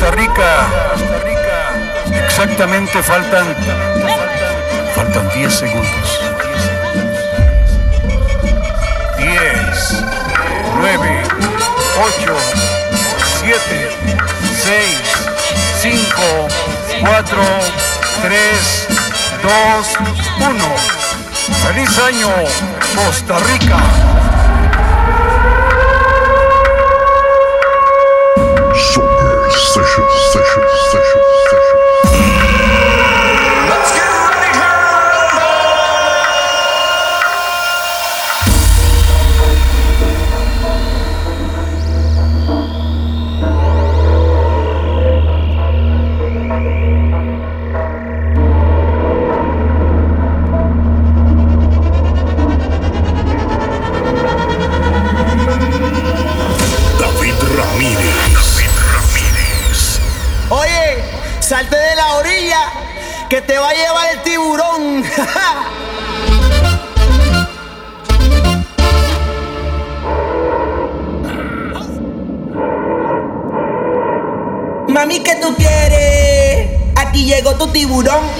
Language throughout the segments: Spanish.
Costa Rica. Exactamente faltan. Faltan 10 segundos. 10, 9, 8, 7, 6, 5, 4, 3, 2, 1. ¡Feliz año, Costa Rica! 再睡吧再 Mami, ¿qué tú quieres? Aquí llegó tu tiburón.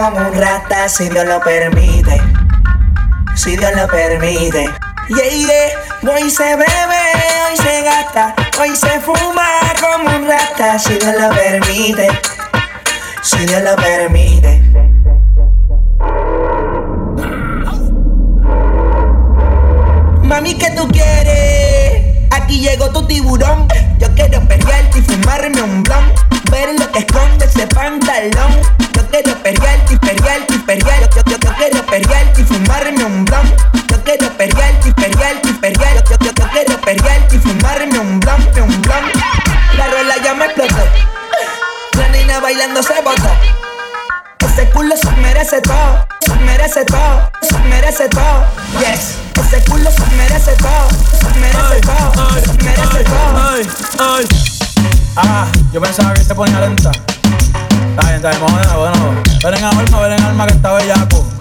rata si Dios lo permite. Si Dios lo permite. Yeah, yeah. Hoy se bebe, hoy se gasta, hoy se fuma como un rata si Dios lo permite. Si Dios lo permite. Mami, ¿qué tú quieres? Aquí llegó tu tiburón. Yo quiero pelearte y fumarme un blon. Ver lo que esconde ese pantalón quiero perrearte y perrearte y perrearte. Yo, yo, yo, quiero perrearte y fumarme un blunt. Yo quiero perrearte y perrearte y perrearte. Yo, yo, yo quiero perrearte y fumarme un blunt, un blunt. La rola ya me explotó. La nena bailando se botó. Ese culo se merece todo, se merece todo, se merece todo. Yes, ese culo se merece todo, se merece todo, se merece todo. Yo pensaba que se ponía lenta. Está bien, está bien, bueno, bueno. Ven en alma, ven en alma que está bellaco.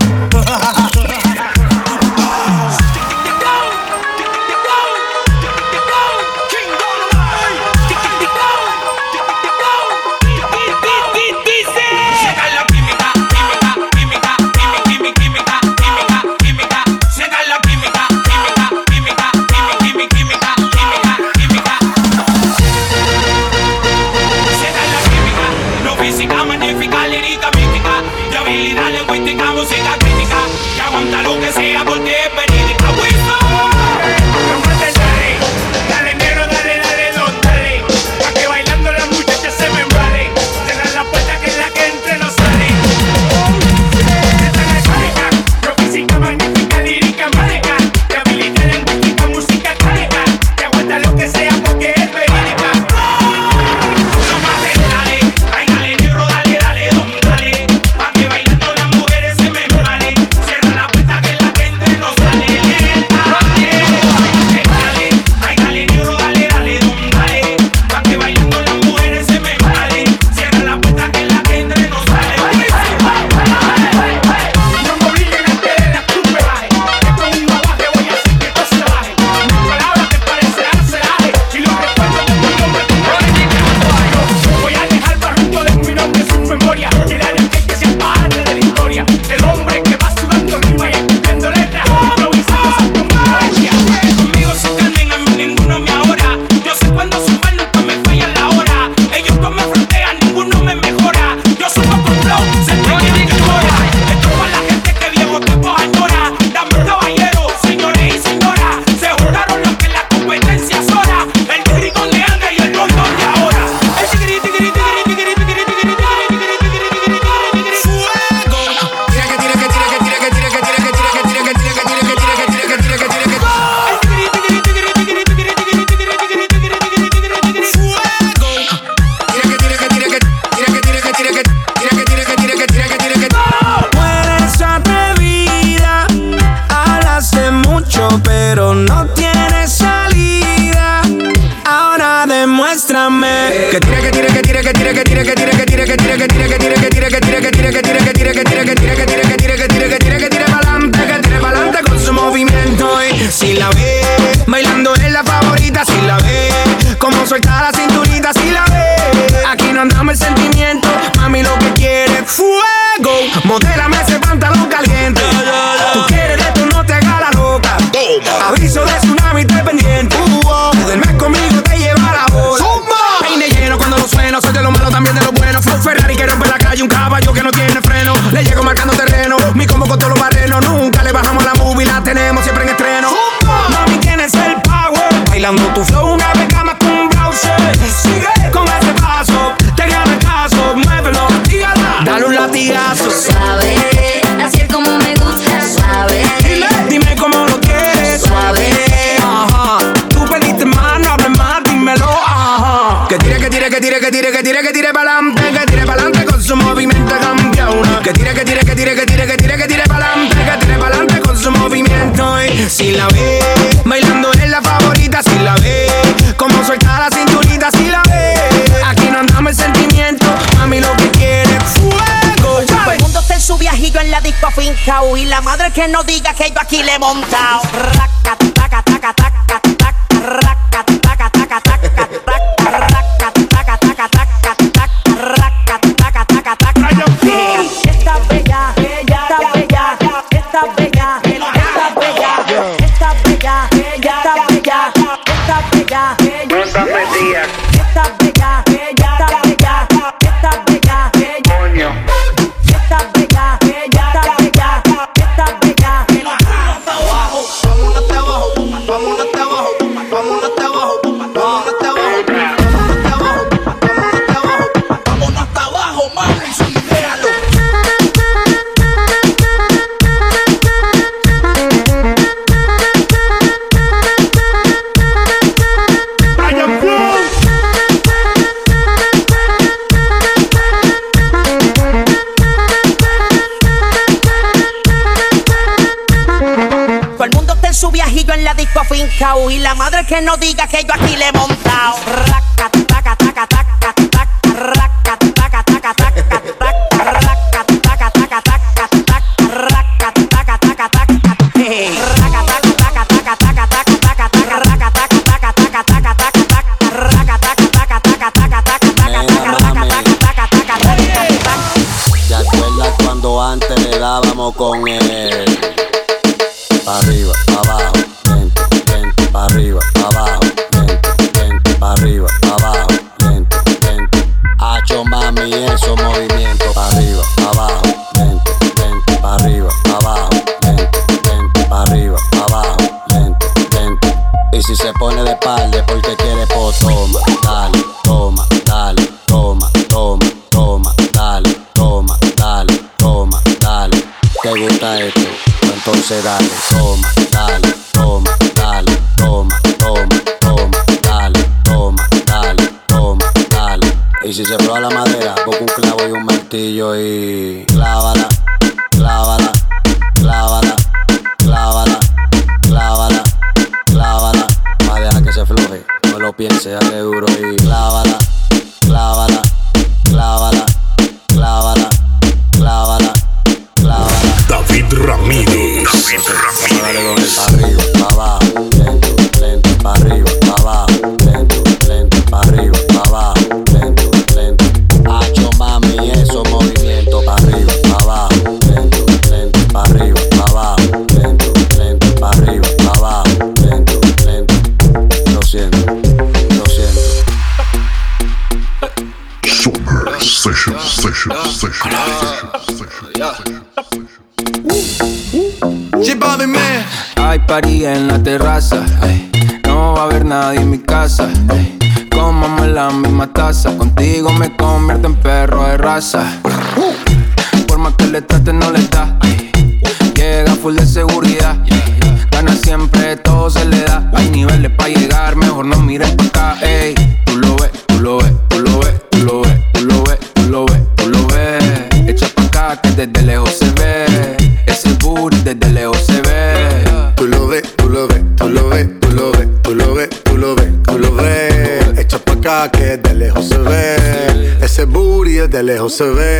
De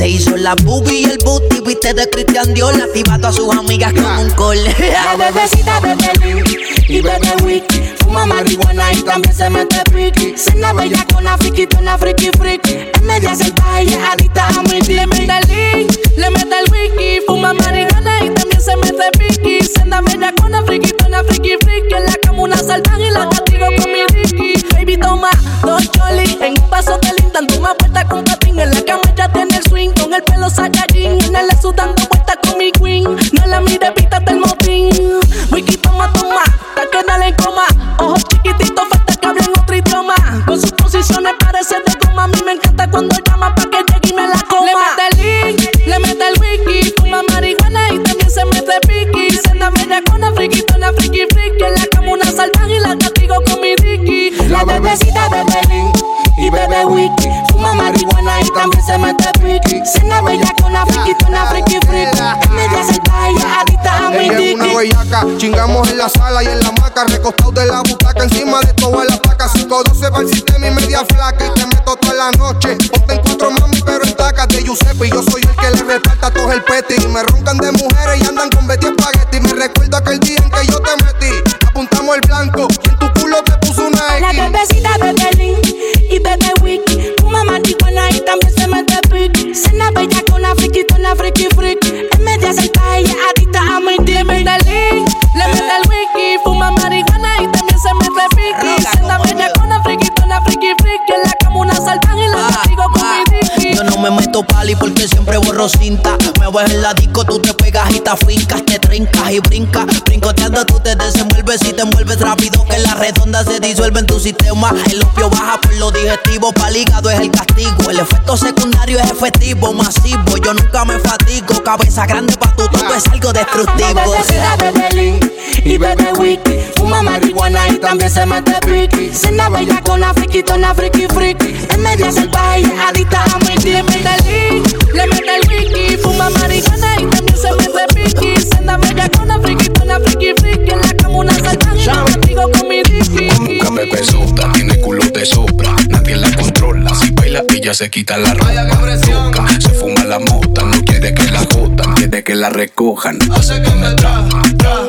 Se hizo la boobie y el booty, viste de Christian Dior. Activado a sus amigas con un call. La bebecita bebe Link y bebe Wiki. Fuma marihuana y también se mete piqui. Cena bella con una friki, una friki friki. En media sentada y es adicta a mi Le mete el link, le mete el wiki. Fuma marihuana y también se mete piqui. Cena bella Saiyajin. En en la maca, recostado de la butaca, encima de toda la placa, 512 para el sistema y media flaca, y te meto toda la noche, ponte en cuatro mami, pero en tacas de Giuseppe, y yo soy el que le reparta a todos el peti, y me roncan redonda se disuelve en tu sistema. El opio baja por lo digestivo, pa'l hígado es el castigo. El efecto secundario es efectivo, masivo. Yo nunca me fatigo, cabeza grande pa' tu todo es algo La destructivo. bebecita bebe link y bebe wiki. Fuma marihuana y también se mete piqui. Cena bella con una friki, una friki friki. En media salvaje ella adicta a mi. Le mete el link, le mete el wiki. Fuma marihuana y también se mete piqui. Cena bella con una friki, una friki friki. En la cama una saltan Besuta, tiene culo de sopra, nadie la controla. Si baila, ella se quita la ropa. Loca, se fuma la mota, no quiere que la jodan, quiere que la recojan. Hace que me tra, tra,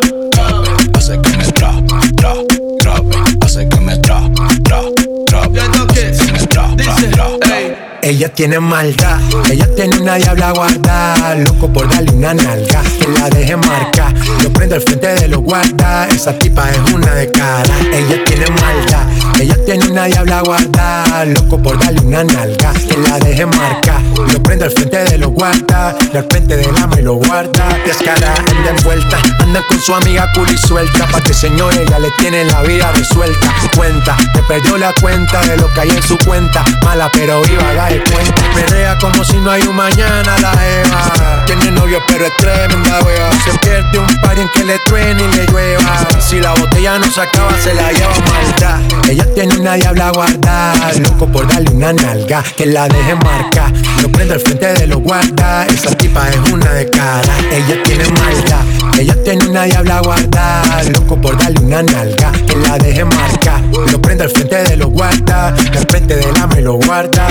Ella tiene maldad, ella tiene una diabla guarda, loco por darle una nalga, que la deje marcar. Yo prendo al frente de los guardas, esa tipa es una de cara. Ella tiene maldad, ella tiene una diabla guarda, loco por darle una nalga, que la deje marcar. Yo prendo al frente de los guardas, y al frente del ama y lo guarda. Descara, anda envuelta, anda con su amiga cool suelta, pa' que señor ella le tiene la vida resuelta. Cuenta, te perdió la cuenta de lo que hay en su cuenta, mala pero viva, de cuenta. Perrea como si no hay un mañana la Eva. Tiene novio pero es tremenda wea. Se pierde un par en que le truene y le llueva. Si la botella no se acaba, se la lleva maldad. Ella tiene una diabla guardada, loco por darle una nalga, que la deje marcar. Lo prendo al frente de los guardas, esa tipa es una de cara. Ella tiene maldad, ella tiene una diabla guardada, loco por darle una nalga, que la deje marcar. Lo prendo al frente de los guardas, al frente del ama y lo guarda.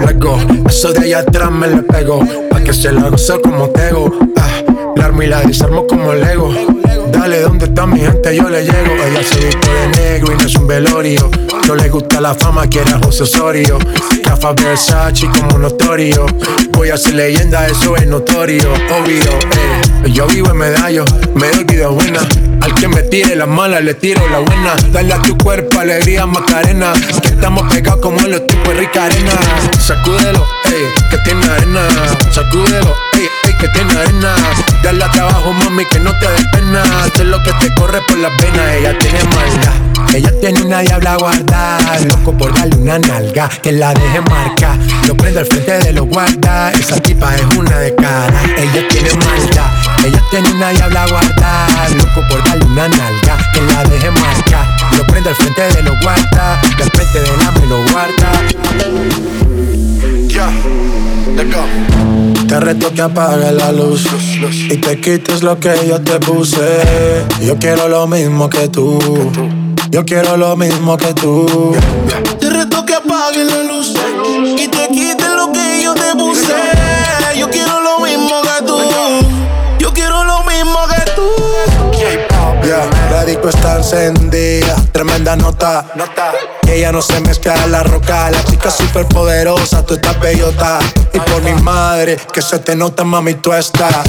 Luego, eso de allá atrás me le pego, pa' que se la gozo como tego. Ah, la armo y la desarmo como Lego. Dale, ¿dónde está mi gente? Yo le llego. Ella se viste de negro y no es un velorio. No le gusta la fama, quiere a José Osorio. Rafa Versace como notorio. voy a ser leyenda, eso es notorio, obvio. Eh. Yo vivo en medallo, me doy vida buena. Al que me tire la mala, le tiro la buena. Dale a tu cuerpo alegría, Macarena. Que estamos pegados como los tipos de rica arena. Sacúdelo, ey, que tiene arena. Sacúdelo, ey, que tiene arena. Dale a trabajo, mami, que no te des pena. Es lo que te corre por las venas. Ella tiene maldad. Ella tiene una diabla guardada. Loco por darle una nalga, que la deje marca. Lo prendo al frente de los guarda. Esa tipa es una de cara. Ella tiene maldad. Ella tiene una diabla guardada. Loco por darle una nalga, que la deje marca. Lo prendo al frente de los guarda. Y al frente de la me lo guarda. Ya, let's go. Te reto que apague la luz y te quites lo que yo te puse. Yo quiero lo mismo que tú. Yo quiero lo mismo que tú. Te reto que apague la luz y te quites lo que yo te puse. Yo quiero lo mismo que tú. Disco está encendida, tremenda nota. Que ella no se mezcla en la roca. La chica super poderosa, tú estás bellota. Y por mi madre, que se te nota, mami, tú estás.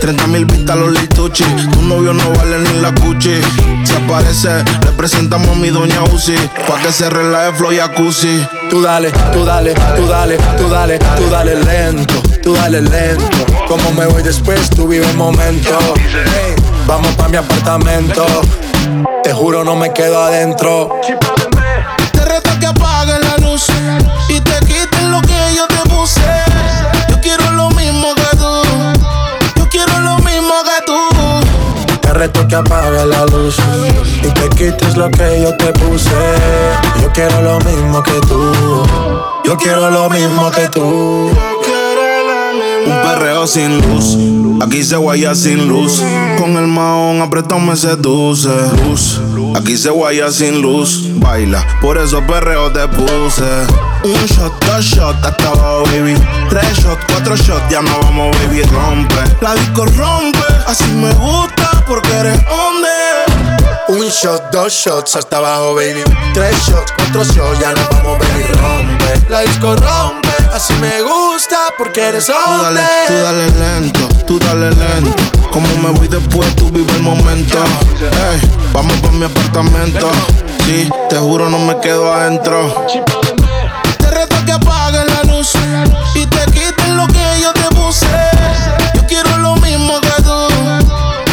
30 mil vistas los lituchi. Tu novio no vale ni la cuchi. Si aparece, le presentamos a mi doña Uzi. Pa' que se relaje flow y jacuzzi. Tú dale, tú dale, tú dale, tú dale, tú dale lento, tú dale lento. Como me voy después, tú vive el momento. Hey, vamos pa' mi apartamento. Te juro, no me quedo adentro. Te reto que apagues la luz y te quites lo que yo te puse. Yo quiero lo mismo que tú. Yo quiero lo mismo que tú. Te reto que apague la luz y te quites lo que yo te puse. Yo quiero lo mismo que tú. Yo quiero lo mismo que tú. Un perreo sin luz, aquí se guaya sin luz. Con el maón apretado me seduce. Aquí se guaya sin luz. Baila, por eso perreo te puse. Un shot, dos shots, hasta abajo, baby. Tres shots, cuatro shots, ya no vamos, baby, rompe. La disco rompe, así me gusta porque eres hombre. Un shot, dos shots hasta abajo, baby. Tres shots, cuatro shots, ya nos vamos, baby, rompe. La disco rompe, así me gusta porque eres Tú dale, hombre. tú dale lento, tú dale lento. Como me voy después, tú vive el momento. Vamos pa' mi apartamento. Sí, te juro, no me quedo adentro. Te reto que apagues la luz y te quites lo que yo te puse. Yo quiero lo mismo que tú.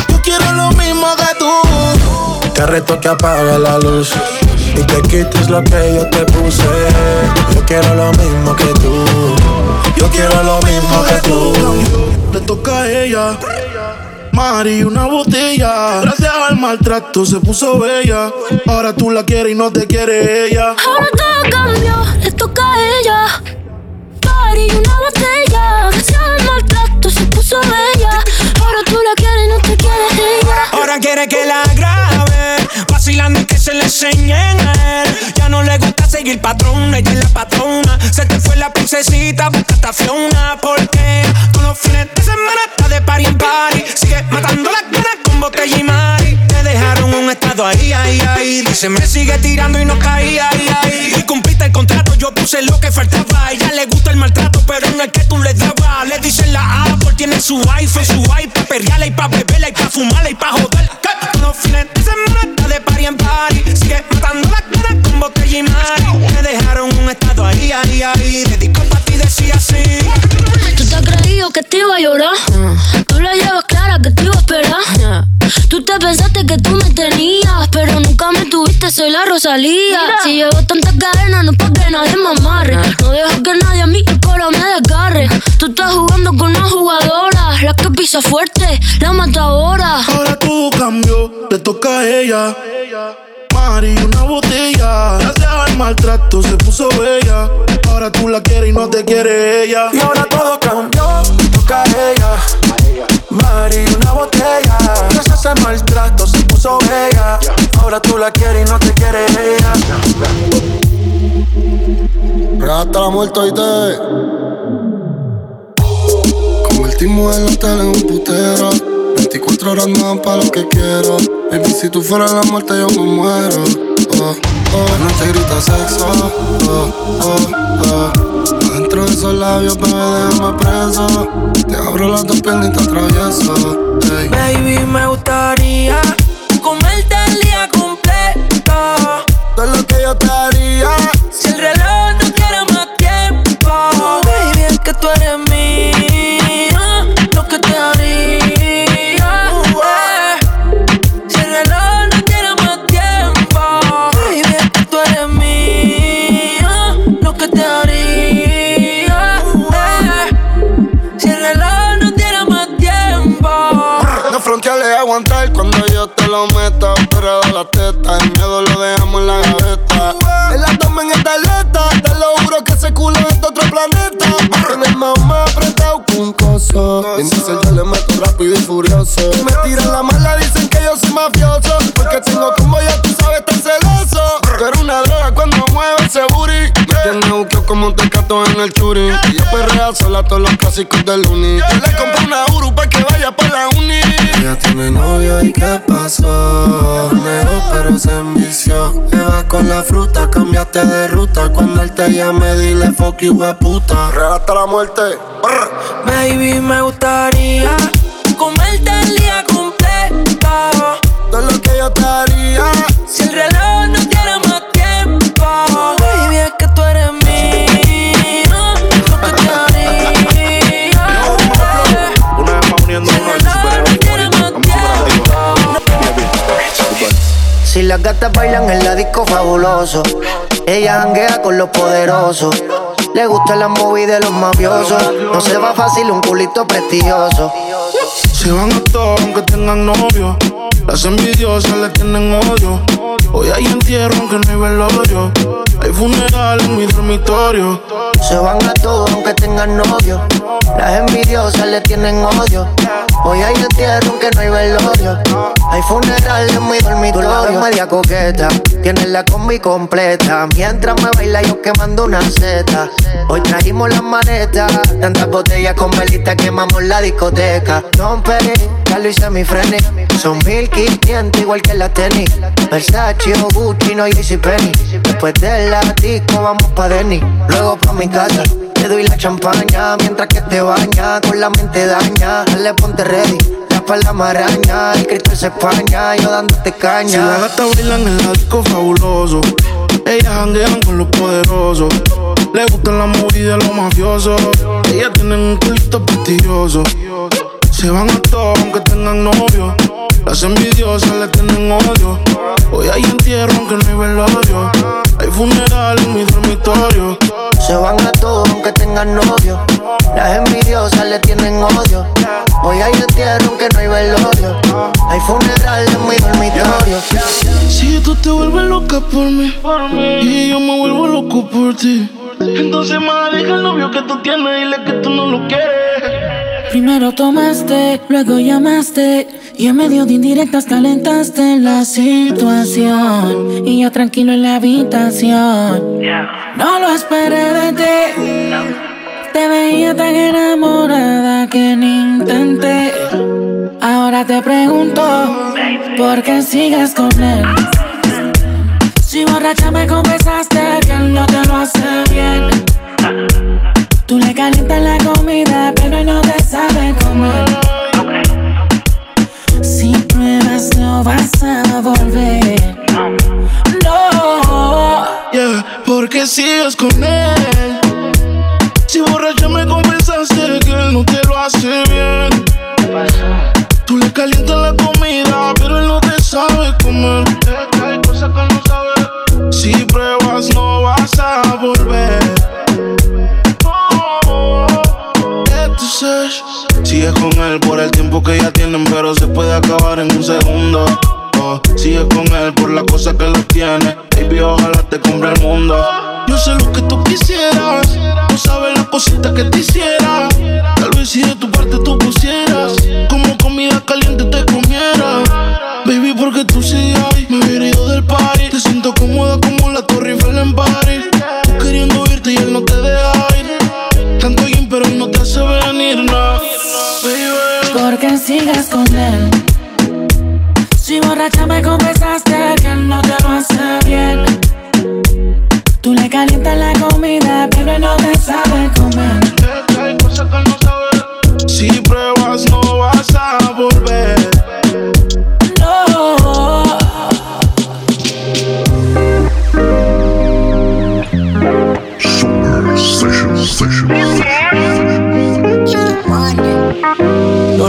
Yo quiero lo mismo que tú. Te reto que apague la luz y te quites lo que yo te puse. Yo quiero lo mismo que tú. Yo quiero lo mismo que tú. Le toca a ella. Mari, una botella. Gracias al maltrato se puso bella. Ahora tú la quieres y no te quiere ella. Ahora todo cambió, le toca a ella. Party, una botella. Gracias al maltrato se puso bella. Ahora tú la quieres no te quiere ella. Ahora quiere que la grabe, vacilando y que se le enseñen a él. Ya no le gusta seguir patrón, ella es la patrona. Se te fue la princesita, busca Fiona. Porque todos los fines de semana está de party en party. Sigue matando las ganas con botella mari. Te dejaron un estado ahí, ahí, ahí. Dice, me sigue tirando y no caía, ahí, ahí. Y cumpliste el contrato, yo puse lo que faltaba. A ella le gusta el maltrato, pero no el que tú le dabas. Le dicen la Apple, tiene su iPhone, su iPad, perreala y pa' beberla y pa' fumarla y pa' joder. Los fines de semana está de party en party. Sigue matando las ganas con botella mari. Te dejaron un estado ahí, ahí, ahí. Dedico pa' ti, decía así. Tú te has creído que te iba a llorar. Tú la llevas clara que te iba a esperar. Tú te pensaste que tú me tenías, pero nunca me tuviste, soy la Rosalía. Si llevo tantas cadenas, no es pa' que nadie me amarre. No dejo que nadie a mí coro me desgarre. Tú estás jugando con una jugadora, la que pisa fuerte, la matadora. Ahora todo cambió, le toca a ella. Mari, una botella. Gracias al maltrato se puso bella. Ahora tú la quieres y no te quiere ella. Y ahora todo cambió, toca a ella. Mari, una botella. Gracias al maltrato se puso bella. Ahora tú la quieres y no te quiere ella. Hasta la muerte hoy te Convertimos el hotel en un putero 24 horas no dan pa' lo que quiero Baby, si tú fueras la muerte yo me muero oh, oh. La noche grita sexo oh, oh, oh. Dentro de esos labios, bebé, déjame preso. Te abro las dos piernas y te atravieso. Baby, me gustaría lo meta. Pero de la teta, el miedo lo dejamos en la gaveta. El abdomen está alerta, te lo juro que ese culo es de otro planeta. Tienes más apretado un coso. Entonces yo le meto rápido y furioso. Y me tiran la mala, dicen que yo soy mafioso. Porque tengo como ya tú sabes, tan celoso. Pero una droga cuando mueve ese booty. Me tiene buqueo como un tecato en el churi. Y yo perrea sola todos los clásicos del uni. Yo le compré una Uru pa' que vaya pa' la uni. Ella tiene novio y qué pasó. Negó pero se envició. Le vas con la fruta, cambiaste de ruta. Cuando él te llame, dile fuck you, we puta. Real hasta la muerte. Baby, me gustaría comerte el día gatas bailan en la disco fabuloso, ella janguea con los poderosos. Le gustan las movies de los mafiosos. No se va fácil un culito prestigioso. Se van a todos aunque tengan novio. Las envidiosas le tienen odio. Hoy hay entierro aunque no hay velorio. Hay funeral en mi dormitorio. Se van a todos aunque tengan novio. Las envidiosas le tienen odio. Hoy hay entierro aunque no hay velorio. Hay funeral en mi dormitorio. Tú media coqueta, tienes la combi completa. Mientras me baila yo quemando una seta. Hoy trajimos las maletas. Tantas botellas con velitas quemamos la discoteca. Don Perry, ya lo hice mi freni. Son 1500 igual que la tenis. Versace o Gucci, no Penny. Después de la disco vamos pa' Denny. Luego pa' mi casa. Te doy la champaña mientras que te baña. Con la mente daña. Ponte ready. La maraña. El cristal se españa. Yo dándote caña. Si las gatas bailan en el disco fabuloso. Ellas janguean con los poderosos. Le gustan las movies de los mafiosos. Ellas tienen un culito prestigioso. Se van a todos aunque tengan novio. Las envidiosas le tienen odio. Hoy hay entierro aunque no hay velorio. Hay funeral en mi dormitorio. Se van a todos aunque tengan novio. Las envidiosas le tienen odio. Hoy hay entierro aunque no hay velorio. Hay funeral en mi dormitorio. Si tú te vuelves loca por mí, y yo me vuelvo loco por ti. Entonces, más deja el novio que tú tienes, dile que tú no lo quieres. Primero tomaste, luego llamaste y en medio de indirectas calentaste la situación y yo tranquilo en la habitación. No lo esperé de ti. Te veía tan enamorada que ni intenté. Ahora te pregunto, ¿por qué sigues con él? Si borracha me confesaste que él no te lo hace bien. Tú le calientas la comida, pero él no te sabe comer. Si pruebas, no vas a volver. No. Yeah, porque sigues con él. Si borracha me confesaste que él no te lo hace bien. Tú le calientas la comida, pero él no te sabe comer. Si pruebas, no vas a volver. Sigues con él por el tiempo que ya tienen, pero se puede acabar en un segundo. Oh, sigues con él por la cosa que lo tiene. Baby, ojalá te compre el mundo. Yo sé lo que tú quisieras. Tú sabes las cositas que te hiciera. Tal vez si de tu parte tú pusieras. Como comida caliente te comiera. Baby, porque tú sigues ahí. Me hubiera ido del party. Te siento cómoda como la Torre Eiffel en París. Tú queriendo irte y él no te deja ir. Tanto bien, se. Porque sigas con él. Si borracha me confesaste que no te lo hace bien. Tú le calientas la comida, pero no te sabe comer. Cosas que no sabes. Si pruebas, no vas a volver.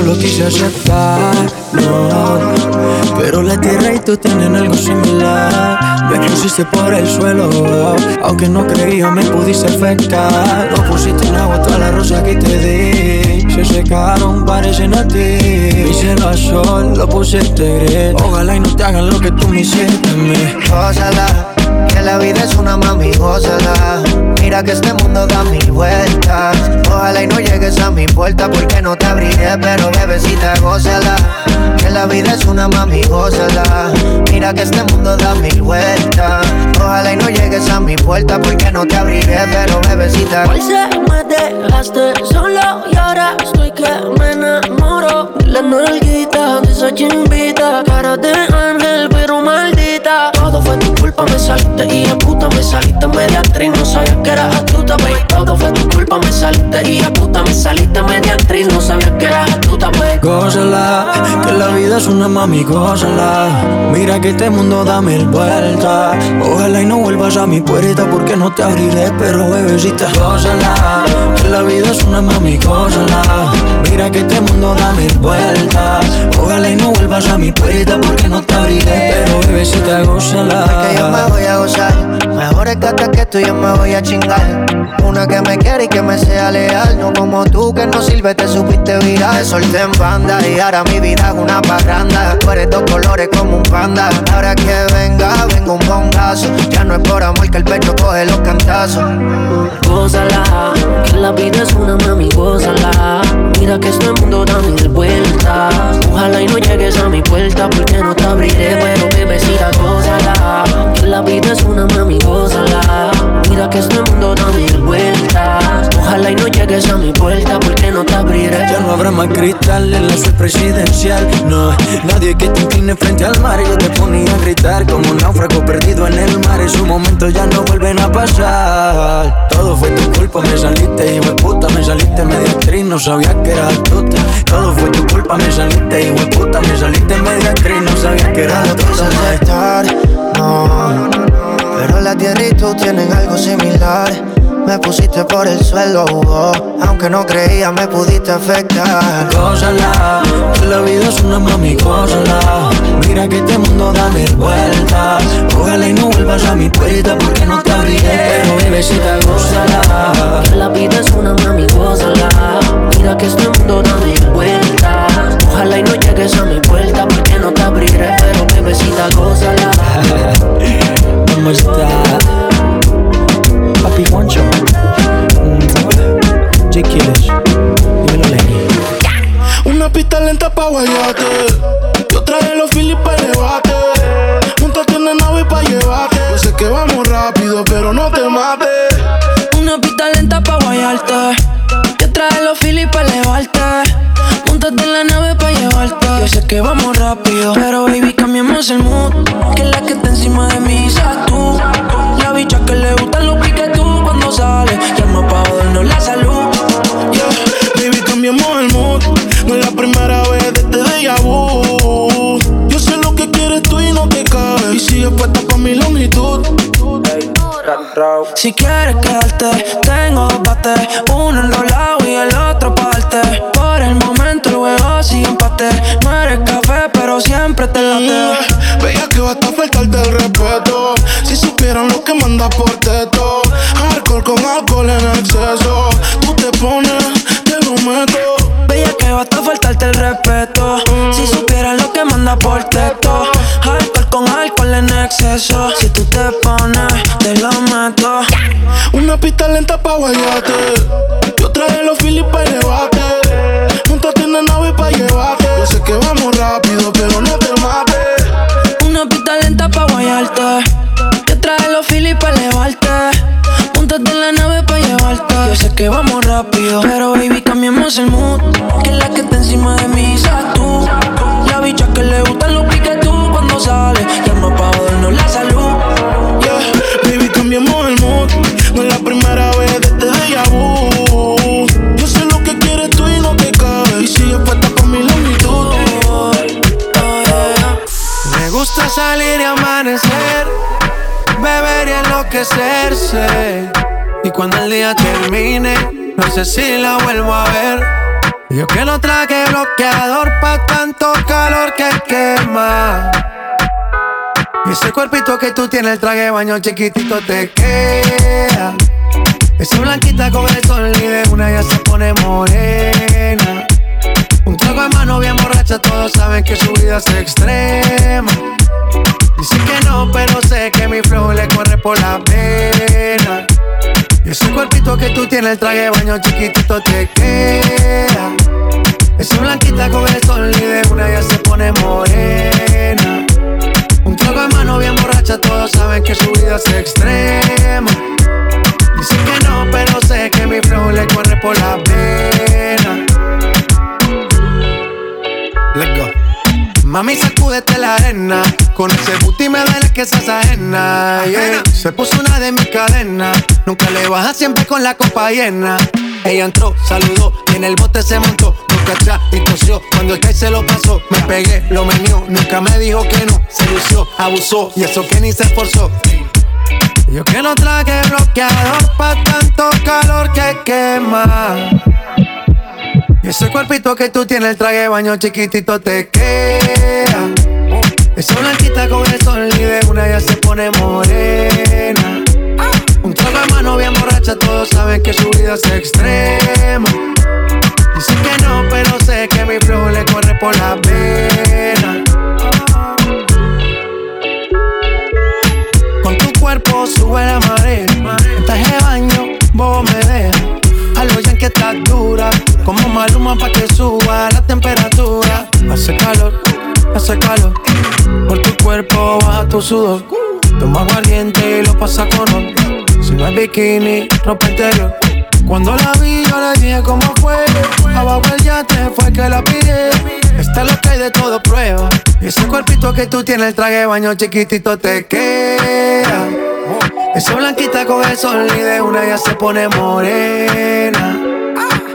Lo quise aceptar, no. Pero la tierra y tú tienen algo similar. Me pusiste por el suelo, aunque no creía me pudiste afectar. No pusiste en agua toda la rosa que te di. Se secaron, parecen a ti. Mi cielo azul lo pusiste gris. Ojalá y no te hagan lo que tú me hiciste a mí. Ojalá que la vida es una mami, gózala. Mira que este mundo da mil vueltas. Ojalá y no llegues a mi puerta porque no te abriré, pero bebecita, gózala. Que la vida es una mami, gózala. Mira que este mundo da mil vueltas. Ojalá y no llegues a mi puerta porque no te abriré, pero bebecita. Hoy se me dejaste solo y ahora estoy que me enamoro. La nalguita de esa chimbita, cara de ángel pero maldita. Todo fue tu culpa, me saliste y a puta me saliste media actriz, no sabía que eras astuta, baby. Todo fue tu culpa, me saliste y a puta me saliste media actriz, no sabía que eras astuta, baby. Gózala, que la vida es una mami, gózala. Mira que este mundo da mil vueltas. Ojalá y no vuelvas a mi puerta porque no te abriré, pero bebecita, gózala. Que la vida es una mami, gózala. Mira que este mundo da mil vueltas. Ojalá y no vuelvas a mi puerta porque no te abriré, pero bebecita, gózala. Me voy a gozar. Mejor es que que tú yo me voy a chingar. Una que me quiere y que me sea leal. No como tú que no sirve, te supiste virar. Te solté en banda y ahora mi vida es una parranda. Tú eres dos colores como un panda. Ahora que venga, vengo un bongazo. Ya no es por amor que el pecho coge los cantazos. Gózala, que la vida es una mami, gózala. Mira que este mundo da mil vueltas. Ojalá y no llegues a mi puerta porque no te abriré, pero bebecita, gózala. La vida es una mami, gózala. Mira que este mundo da mil vueltas. Ojalá y no llegues a mi puerta porque no te abriré. Ya no habrá más cristal en la suite presidencial. No, nadie que te incline frente al mar. Yo te ponía a gritar como un náufrago perdido en el mar. Esos momentos ya no vuelven a pasar. Todo fue tu culpa, me saliste, hijo de puta. Me saliste media actriz, no sabía que eras astuta. Todo fue tu culpa, me saliste, hijo de puta. Me saliste media actriz, no sabía que eras astuta. aceptar, no. Pero la tierra y tú tienen algo similar. Me pusiste por el suelo, oh, aunque no creía me pudiste afectar. Gózala, que la vida es una mami, gózala. Mira que este mundo da mil vueltas. Ojalá y no vuelvas a mi puerta porque no te abriré. Pero bebecita, gózala. Que la vida es una mami, gózala. Mira que este mundo da mil vueltas. Ojalá y no llegues a mi puerta porque no te abriré, pero bebecita, gózala. ¿Cómo está? Dímelo, Lenny. Una pista lenta pa' guayate. Yo traje los Phillies pa' el debate. Montate en la nave pa' llevarte. Yo sé que vamos rápido, pero no te mates. Una pista lenta pa' guayarte. Yo traje los Phillies pa' elevarte. Montate en la nave pa' llevarte. Yo sé que vamos rápido, pero baby, cambiemos el mood. Que la que está encima de mí seas tú. La bicha que le gustan los sale. Llama pa' jodernos la salud. Yeah, baby, cambiamos el mood. No es la primera vez de este déjà vu. Yo sé lo que quieres tú y no te cabe. Y sigues puesta pa' mi longitud. Si quieres quedarte, tengo dos bates. Uno en los lados y el otro parte. Por el momento el juego sigue empate. No eres café, pero siempre te late. Veía que basta faltarte el respeto. Si supieran lo que manda por teto. Hardcore con alcohol en exceso. Tú te pones, te lo meto. Veía que basta faltarte el respeto. Si supieras lo que manda por texto. Alcohol con alcohol en exceso. Si tú te pones, te lo meto. Una pista lenta pa' guayate. Yo traje los Phillies pa' el debate. Montate en la nave pa' llevarte. Yo sé que vamos rápido, pero no te mates. Una pista lenta pa' guayarte. Montate en la nave pa' llevarte. Yo sé que vamos rápido, pero baby, cambiemos el mood. Que la que está encima de mí seas tú. La bicha que le gustan los piques tú cuando sale. Llama pa' jodernos la salud. Yeah, baby, cambiamos el mood. No es la primera vez de este déjà vu. Yo sé lo que quieres tú y no te cabe. Y sigues puesta pa' mi longitud. Me gusta salir y amanecer, y enloquecerse. Y cuando el día termine, no sé si la vuelvo a ver. Yo que no traje lo bloqueador pa' tanto calor que quema. Y ese cuerpito que tú tienes, el traje baño chiquitito te queda. Esa blanquita con el sol y de una ya se pone morena. Un trago de mano bien borracha, todos saben que su vida es extrema. Dice que no, pero sé que mi flow le corre por la pena. Y ese cuerpito que tú tienes, el traje de baño chiquitito te queda. Esa blanquita con el sol y de una ya se pone morena. Un trago de mano bien borracha, todos saben que su vida es extrema. Dice que no, pero sé que mi flow le corre por la pena. Let's go. Mami, sacúdete la arena. Con ese booty me duele que seas ajena. Yeah. Se puso una de mis cadenas. Nunca le baja siempre con la copa llena. Ella entró, saludó y en el bote se montó. Nunca atrás y tosió. Cuando el que se lo pasó, me pegué, lo menió. Nunca me dijo que no. Se lució, abusó y eso que ni se esforzó. Yo que no traje bloqueador pa' tanto calor que quema. Ese cuerpito que tú tienes, el traje de baño chiquitito te queda. Esa blanquita con el sol y de una ya se pone morena. Un trago de mano bien borracha, todos saben que su vida es extrema. Dice que no, pero sé que mi flow le corre por la pena. Con tu cuerpo sube la marea. Traje de baño, vos me dejas. A lo que estás dura. Como maluma pa' que suba la temperatura. Hace calor, hace calor. Por tu cuerpo baja tu sudor. Toma aguardiente y lo pasa con. Si no es bikini, ropa interior. Cuando la vi, yo le dije cómo fue. Abajo el yate fue que la pide. Está lo que hay de todo prueba. Ese cuerpito que tú tienes, el traje baño chiquitito te queda. Esa blanquita con el sol de una ya se pone morena.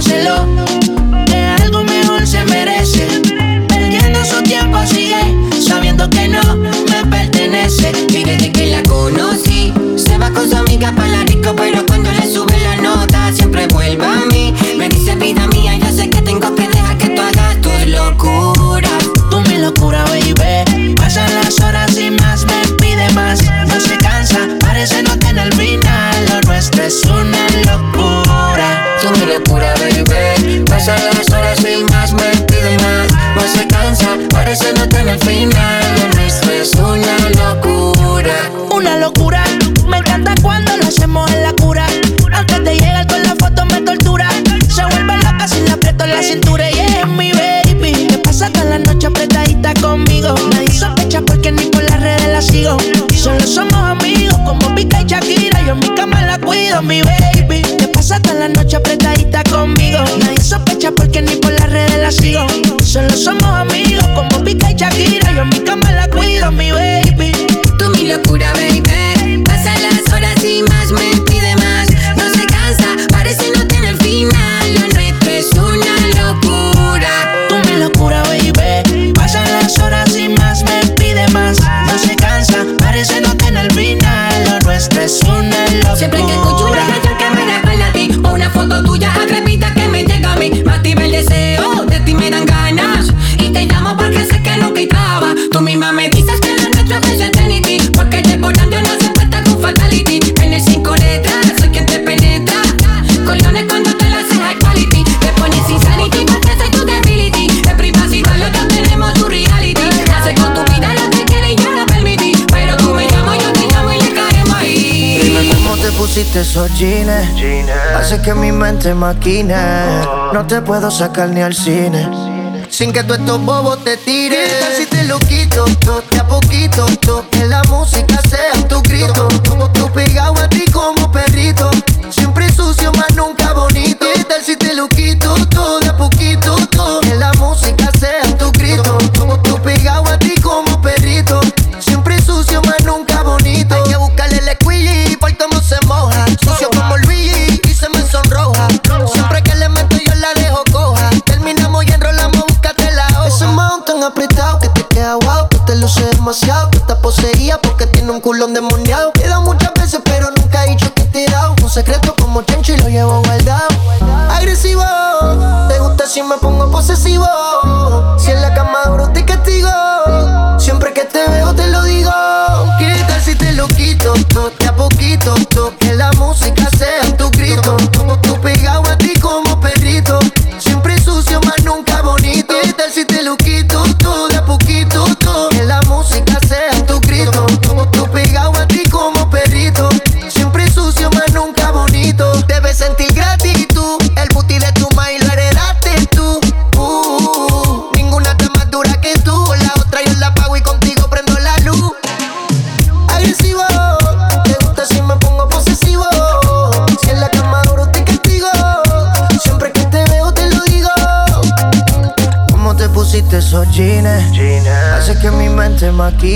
Diciéndoselo que algo mejor se merece. Perdiendo su tiempo sigue sabiendo que no me pertenece. Desde que la conocí, se va con su amiga para la disco, pero tener final. Lo nuestro es una locura. Una locura. Me encanta cuando lo hacemos en la cura. Antes de llegar con la foto me tortura. Se vuelve loca si le aprieto la cintura y es mi baby. ¿Qué pasa toda la noche apretadita conmigo? Nadie sospecha porque ni por las redes la sigo. Solo somos amigos como Pica y Shakira. Yo en mi cama la cuido, mi baby. ¿Qué pasa toda la noche apretadita conmigo? Nadie sospecha porque ni por las redes la sigo. Solo somos amigos como Pica y Shakira. Yo en mi cama la cuido, mi baby. Tú mi locura, baby. Pasan las horas y más me pide más. No se cansa, parece no tener final. Lo nuestro es una locura. Tú mi locura, baby. Pasan las horas y más me pide más. No se cansa, parece no tener final. Lo nuestro es una locura. Siempre que pusiste esos jeans. Hace que mi mente maquine. No te puedo sacar ni al cine. Sin que tú estos bobos te tiren. ¿Qué tal si te lo quito? to, De a poquito. to, Que la música sea tu grito. Tú pegado a ti como perrito. Siempre sucio, más nunca bonito. poseer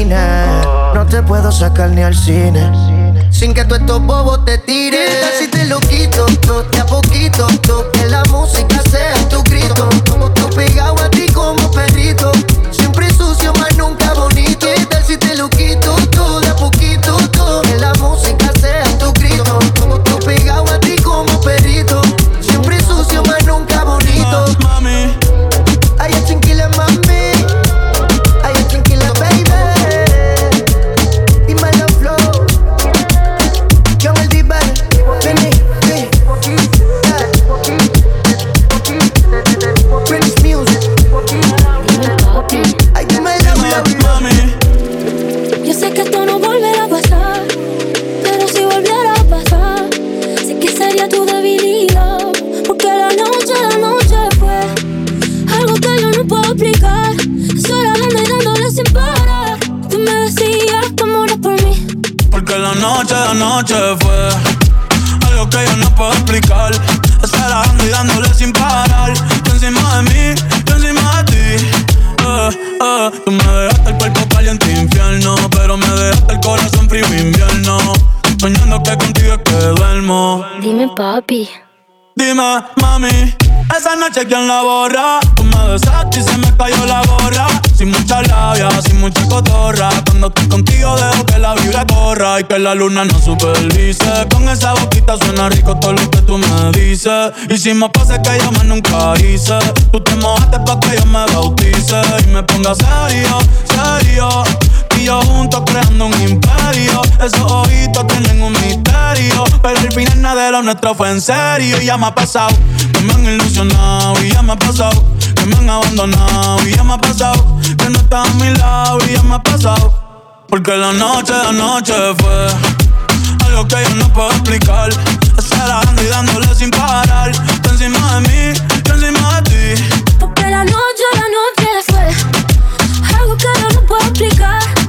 No te puedo sacar ni al cine. Sin que tú estos bobos te tires. ¿Qué tal si te lo quito? Todo de a poquito. todo Que la música sea tu grito. Tú pegado a ti como perrito. Siempre sucio, más nunca bonito. ¿Qué tal si te lo quito? Quién la borra. Tú me besaste y se me cayó la gorra. Sin mucha labia, sin mucha cotorra. Cuando estoy contigo dejo que la vibra corra y que la luna no supervise. Con esa boquita suena rico todo lo que tú me dices. Hicimos pases que yo más nunca hice. Tú te mojaste pa' que yo me bautice y me ponga serio, serio. Y yo juntos creando un imperio. Esos ojitos tienen un misterio. Pero al final nada de lo nuestro fue en serio. Y ya me ha pasado que me han ilusionado. Y ya me ha pasado que me han abandonado. Y ya me ha pasado que no estás a mi lado. Y ya me ha pasado. Porque la noche, la noche fue algo que yo no puedo explicar. Dando y dándole sin parar. Tú encima de mí, yo encima de ti. Porque la noche, la noche fue algo que yo no puedo explicar.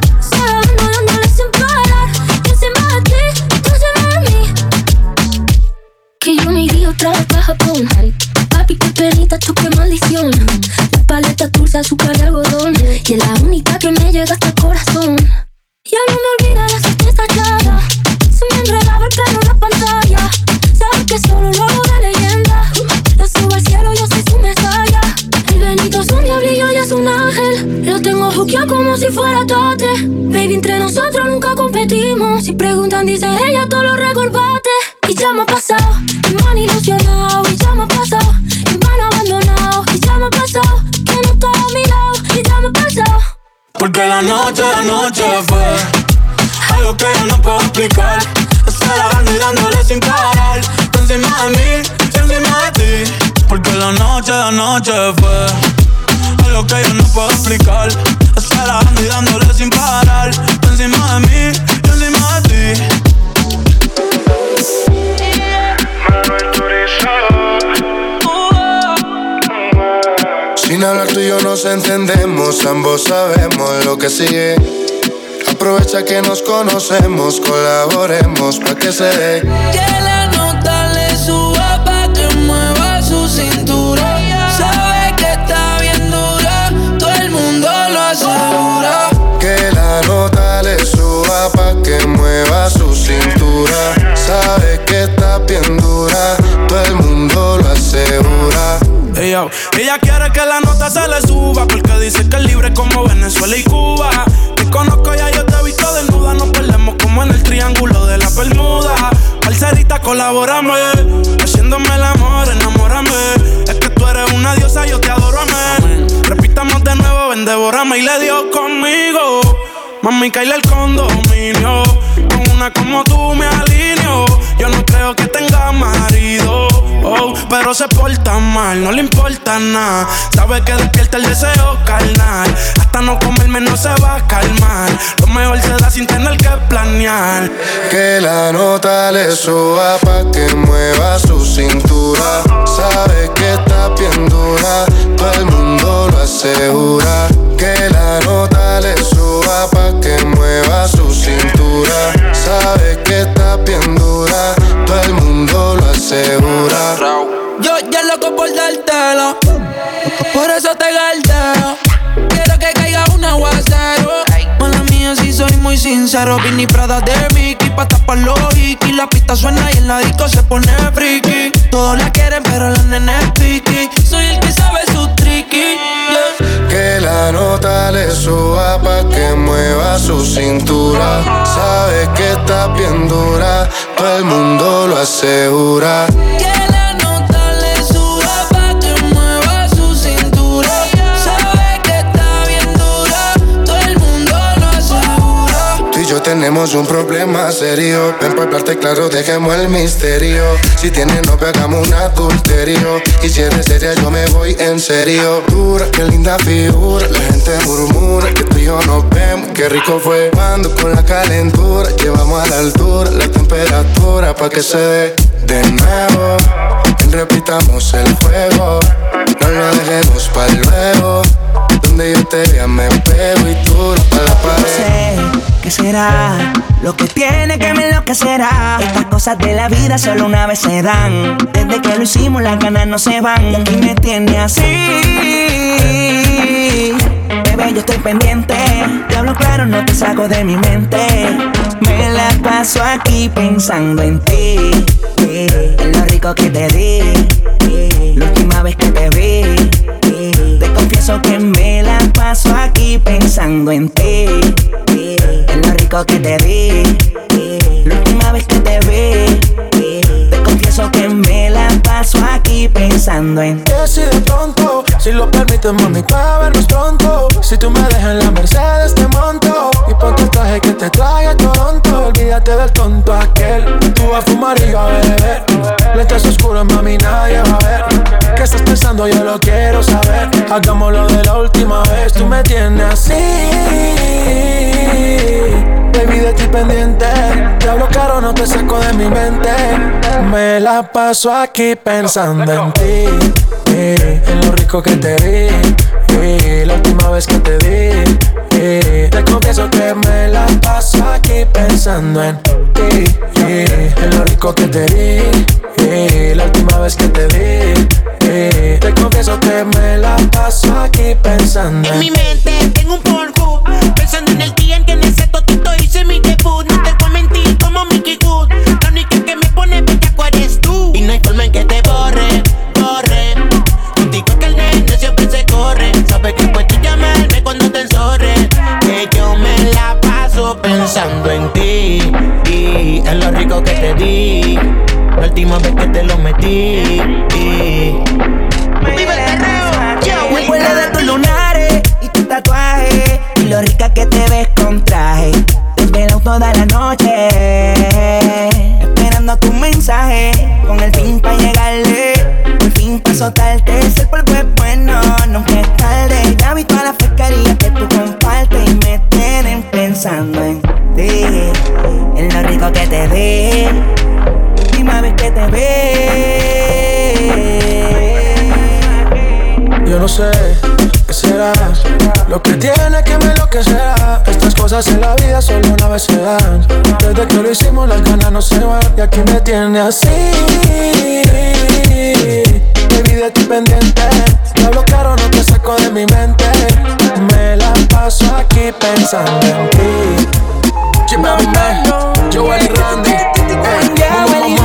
Maldición. La paleta dulce, azúcar y algodón. Y es la única que me llega hasta el corazón. Ya no me olvida la certeza clara. Se me enredaba el pelo en la pantalla. Sabes que solo lo hago de leyenda. Lo subo al cielo, yo soy su mesaya. El Benito es un diablillo y es un ángel. Lo tengo juqueado como si fuera tote. Baby, entre nosotros nunca competimos. Si preguntan, dice ella, todo lo recordate. Y ya me ha pasado, me han ilusionado. Porque la noche, la noche fue algo que yo no puedo explicar. Estar dándole sin parar. Tú encima de mí, yo encima de ti. Porque la noche, la noche fue algo que yo no puedo explicar. Estar dándole sin parar. Tú encima de mí, yo encima de ti. Sin hablar tú y yo nos entendemos, ambos sabemos lo que sigue. Aprovecha que nos conocemos, colaboremos pa' que se dé. Que la nota le suba pa' que mueva su cintura. Sabe que está bien dura, todo el mundo lo asegura. Que la nota le suba pa' que mueva su cintura. Sabe que está bien dura, todo el mundo lo asegura. Ella, ella quiere que la nota se le suba porque dice que es libre como Venezuela y Cuba. Te conozco ya, yo te he visto desnuda. Nos perdemos como en el triángulo de la Bermuda. Parcerita, colaborame. Haciéndome el amor, enamórame. Es que tú eres una diosa, yo te adoro, amén. Repitamos de nuevo, ven, devórame. Y le dio conmigo. Mami, caíle el condominio. Con una como tú me alineo. Yo no creo que tenga marido Oh, pero se porta mal, no le importa nada. Sabe que despierta el deseo carnal. Hasta no comerme no se va a calmar. Lo mejor se da sin tener que planear. Que la nota le suba pa' que mueva su cintura. Sabe que está bien dura, todo el mundo lo asegura. Que la nota le suba pa' que mueva su cintura. Sabe que está bien dura, asegura. Yo ya loco por dártelo, por eso te galdeo. Quiero que caiga un aguacero. Mala mía, si soy muy sincero. Vini Prada de Mickey, pa' tapar los Iki. La pista suena y el la disco se pone friki. Todos la quieren, pero la nena es piqui. Soy el que sabe su tricky. yeah. Que la nota le suba pa' que mueva su cintura. Sabe que está bien dura, todo el mundo lo asegura. Tenemos un problema serio. Ven para hablarte claro, dejemos el misterio. Si tienes novio, hagamos un adulterio. Y si eres seria, yo me voy en serio. Dura, qué linda figura. La gente murmura que tú y yo nos vemos. Qué rico fue cuando con la calentura llevamos a la altura la temperatura pa' que se dé de nuevo. Repitamos el fuego. No lo dejemos para luego. Donde yo te vea me pego y tú pa' la No pared. Será lo que tiene que me enloquecerá. Estas cosas de la vida solo una vez se dan. Desde que lo hicimos las ganas no se van. Y me tiene así. Bebé, yo estoy pendiente. Te hablo claro, no te saco de mi mente. Me la paso aquí pensando en ti. En lo rico que te di. La última vez que te vi. Te confieso que me la paso aquí pensando en ti. Lo rico que te di. La última vez que te vi. Te confieso que me la paso aquí pensando en. Que si de pronto, si lo permites, mami, para vernos pronto. Si tú me dejas en la Mercedes, te monto. Y ponte el traje que te trae a Toronto. Olvídate del tonto aquel. Tú vas a fumar y yo a beber. Lentes oscuros, mami, nadie va a ver. ¿Qué estás pensando? Yo lo quiero saber. Hagámoslo de la última vez. Tú me tienes así. Baby, de ti pendiente. Te hablo caro, no te saco de mi mente. Me la paso aquí pensando en ti. en lo rico que te di. la última vez que te di. te confieso que me la paso aquí pensando en ti. en lo rico que te di. Que me la paso aquí pensando En mi mente cosas en la vida solo una vez se dan. Desde que lo hicimos, las ganas no se van. Y aquí me tiene así. Baby, de ti pendiente. Te hablo caro, no te saco de mi mente. Me la paso aquí pensando en ti. Man, Joel y Randy. Ey,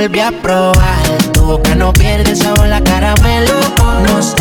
volví a probar, tu boca no pierde sabor la caramelo. Nos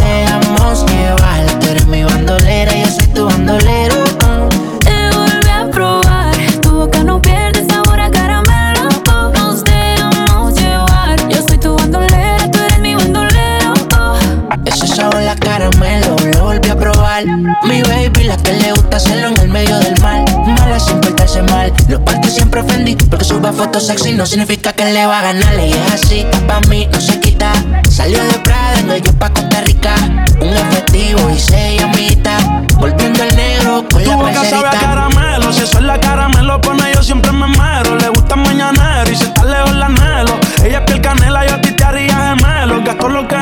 Porque suba fotos sexy no significa que le va a ganar. Y es así, pa' mí no se quita. Salió de Prada, no yo pa' Costa Rica. Un efectivo y se llamita. Volviendo el negro con Tu la boca sabe a caramelo, si eso es la caramelo pone yo siempre me mero. Le gusta mañanero y si está lejos la anhelo. Ella es piel canela, yo a ti te haría gemelo. Gasto lo que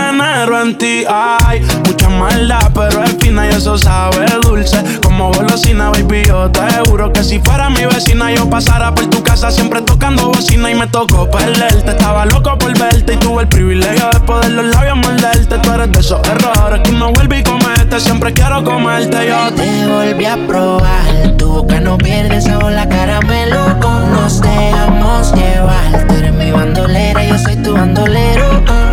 genero en ti, ay. Mucha maldad, pero es fina y eso sabe dulce. Como golosina, baby, yo te juro que si fuera mi vecina yo pasara por tu casa siempre tocando bocina y me tocó perderte. Estaba loco por verte y tuve el privilegio de poder los labios morderte. Tú eres de esos errores que uno vuelve y comete. Siempre quiero comerte yo. Te volví a probar, tu boca no pierde sabor la caramelo. Nos dejamos llevar, tú eres mi bandolera, yo soy tu bandolero.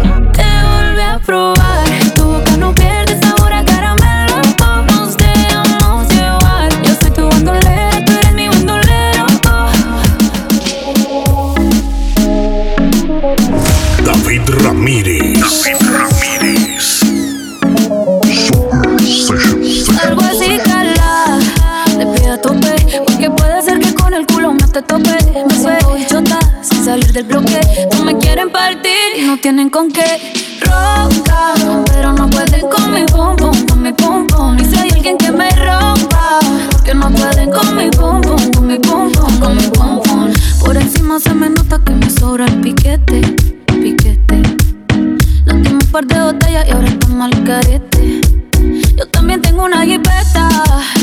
Del bloque. No me quieren partir y no tienen con qué. Ronca, pero no pueden con mi pum pum, con mi pum pum. Y si hay alguien que me rompa, porque no pueden con mi pum pum, con mi pum pum, con mi pum pum. Por encima se me nota que me sobra el piquete, piquete. Nos dimos un par de botellas y ahora estamos al carete. Yo también tengo una jipeta,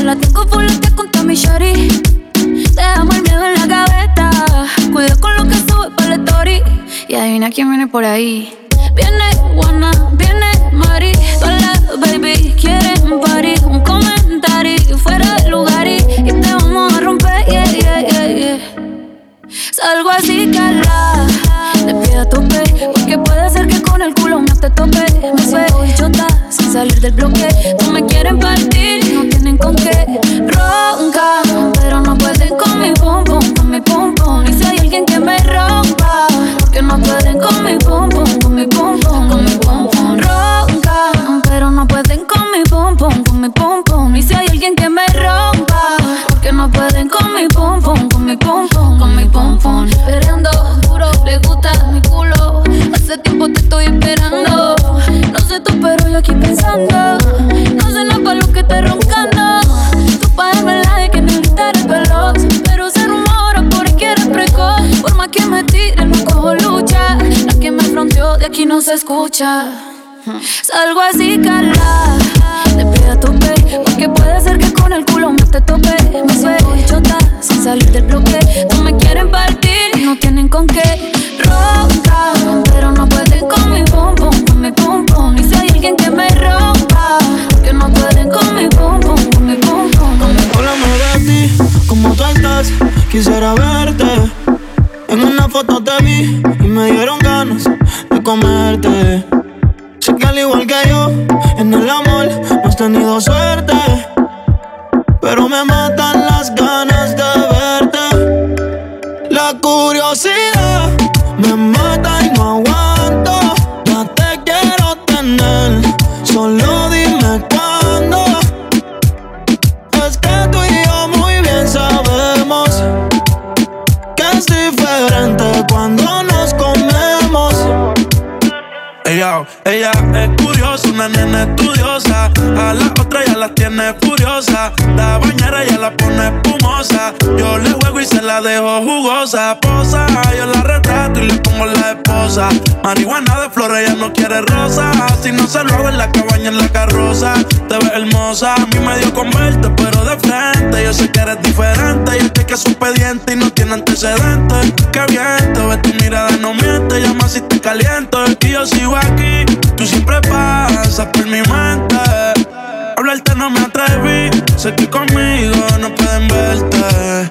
la tengo full con mi shorty. Dejamos el miedo en la gaveta, cuida con lo que sube para el story. Y adivina quién viene por ahí. Viene Juana, viene Mari, todas las baby quieren party. Un comentario fuera del lugar y, y te vamos a romper, yeah. Salgo así, cala. De a tope, porque puede ser que con el culo no te tope. Me siento bichota sin salir del bloque. No me quieren partir, no tienen con qué. Ronca, pero no pueden con mi pum pum, con mi pum pum. Y si hay alguien que me rompa, porque no pueden con mi pum pum, con mi pum pum, con mi pum pum. Ronca, pero no pueden con mi pum pum, con mi pum pum. Y si hay alguien que me con mi pompón. Esperando duro, le gusta mi culo. Hace tiempo te estoy esperando. No sé tú, pero yo aquí pensando. No sé nada para lo que te roncando. Tú para darme la de que me invitar el veloz. Pero se rumora porque eres precoz. Por más que me tire, no cojo lucha. La que me fronteó de aquí no se escucha. Salgo así, cala. Le pido a tope, porque puede ser que con el culo no te tope. Me suelto chota sin salir del bloque. No me quieren partir, no tienen con qué. Roca, pero no pueden con mi pum pum, con mi pum. Y si alguien que me rompa, que no pueden con mi pum pum, con mi pum. Háblame de ti, ¿cómo tú estás? Quisiera verte. En una foto te vi y me dieron ganas de comerte. Sé que al igual que yo, en el amor no has tenido suerte. Pero me matan Ella, es curiosa, una nena estudiosa. A la otra ya la tiene furiosa. La bañera ya la pone espumosa. Yo le juego y se la dejo jugosa. Posa, yo la retrato y le pongo la esposa. Marihuana de flores, ella no quiere rosa. Si no se lo hago en la cabaña, en la carroza. Te ves hermosa, a mí me dio con verte, pero de frente. Yo sé que eres diferente. Y este que es su pediente y no tiene antecedentes. Qué bien, te ves tu mirada, no miente. Llama si te caliento. Y yo sigo aquí, tú siempre pasas por mi mente. Hablarte no me atreví, sé que conmigo no pueden verte.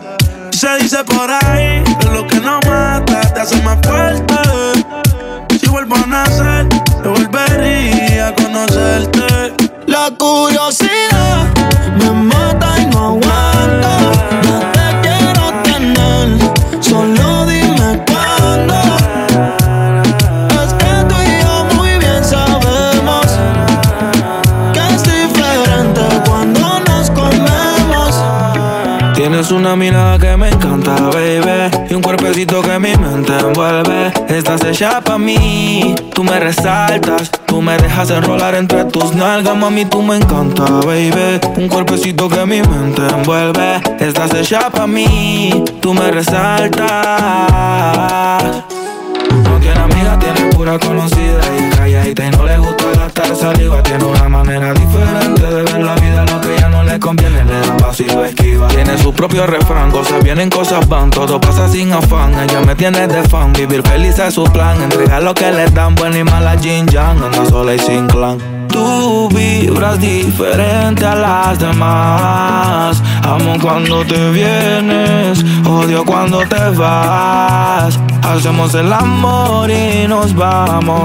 Se dice por ahí que lo que no mata te hace más fuerte. Si vuelvo a nacer, yo volvería a conocerte. La curiosidad me mata y no aguanto. Ya te quiero tener, solo dime cuándo. Es que tú y yo muy bien sabemos que es diferente cuando nos comemos. Tienes una mirada que Cuerpecito que mi mente envuelve Estás hecha pa' mí. Tú me resaltas Tú me dejas enrolar entre tus nalgas Mami, tú me encanta, baby. Un cuerpecito que mi mente envuelve Estás hecha pa' mí. Tú me resaltas pura conocida y calladita y no le gusta gastar saliva. Tiene una manera diferente de ver la vida, lo que ya no le conviene le da paso y lo esquiva. Tiene su propio refrán, cosas vienen, cosas van, todo pasa sin afán. Ella me tiene de fan, vivir feliz es su plan. Entregar lo que le dan, buena y mala Jin Yang, anda sola y sin clan. Tú vibras diferente a las demás. Amo cuando te vienes, odio cuando te vas. Hacemos el amor y nos vamos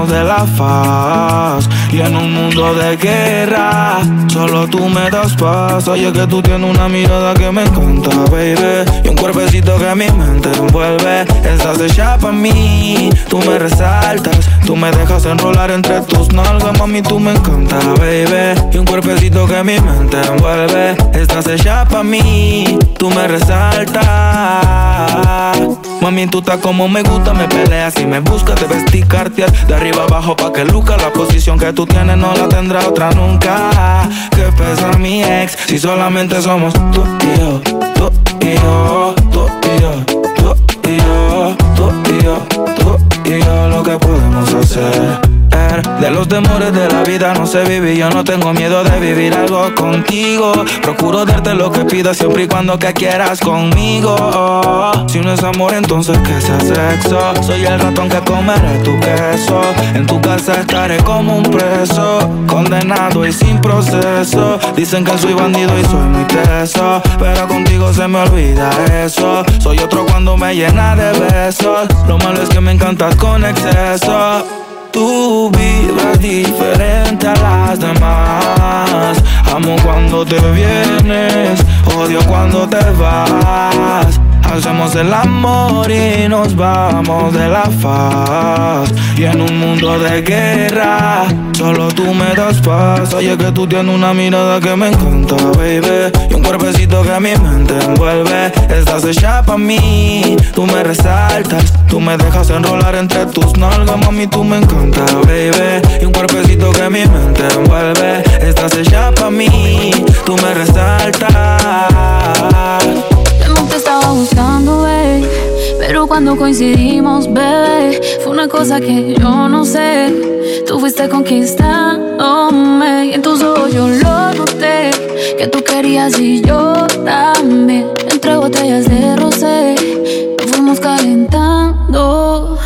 de la faz. Y en un mundo de guerra, solo tú me das paz. Oye, que tú tienes una mirada que me encanta, baby. Y un cuerpecito que mi mente envuelve. Estás hecha pa' mí, tú me resaltas. Tú me dejas enrolar entre tus nalgas, mami, tú me encanta, baby. Y un cuerpecito que mi mente envuelve. Estás hecha pa' mí, tú me resaltas. Mami, tú estás como me gusta, me peleas y me buscas, te vestí de arriba abajo pa' que luca. La posición que tú tienes no la tendrá otra nunca. Que pesa mi ex si solamente somos tú y yo, tú y yo, tú y yo, tú y yo, tú y yo, tú y yo, lo que podemos hacer. De los temores de la vida no sé vivir, yo no tengo miedo de vivir algo contigo. Procuro darte lo que pidas siempre y cuando que quieras conmigo. Si no es amor, entonces que sea sexo. Soy el ratón que comeré tu queso. En tu casa estaré como un preso, condenado y sin proceso. Dicen que soy bandido y soy muy teso, pero contigo se me olvida eso. Soy otro cuando me llena de besos. Lo malo es que me encantas con exceso. Tú vibras diferente a las demás. Amo cuando te vienes, odio cuando te vas. Hacemos el amor y nos vamos de la faz. Y en un mundo de guerra, solo tú me das paz. Oye, que tú tienes una mirada que me encanta, baby. Y un cuerpecito que mi mente envuelve. Estás hecha pa' mí, tú me resaltas. Tú me dejas enrolar entre tus nalgas, mami, tú me encanta, baby. Y un cuerpecito que mi mente envuelve. Estás hecha pa' mí, tú me resaltas. Te estaba buscando, babe, Pero cuando coincidimos, bebé, fue una cosa que yo no sé. Tú fuiste conquistándome y en tus ojos yo lo noté. Que tú querías y yo también. Entre botellas de rosé, nos fuimos calentando.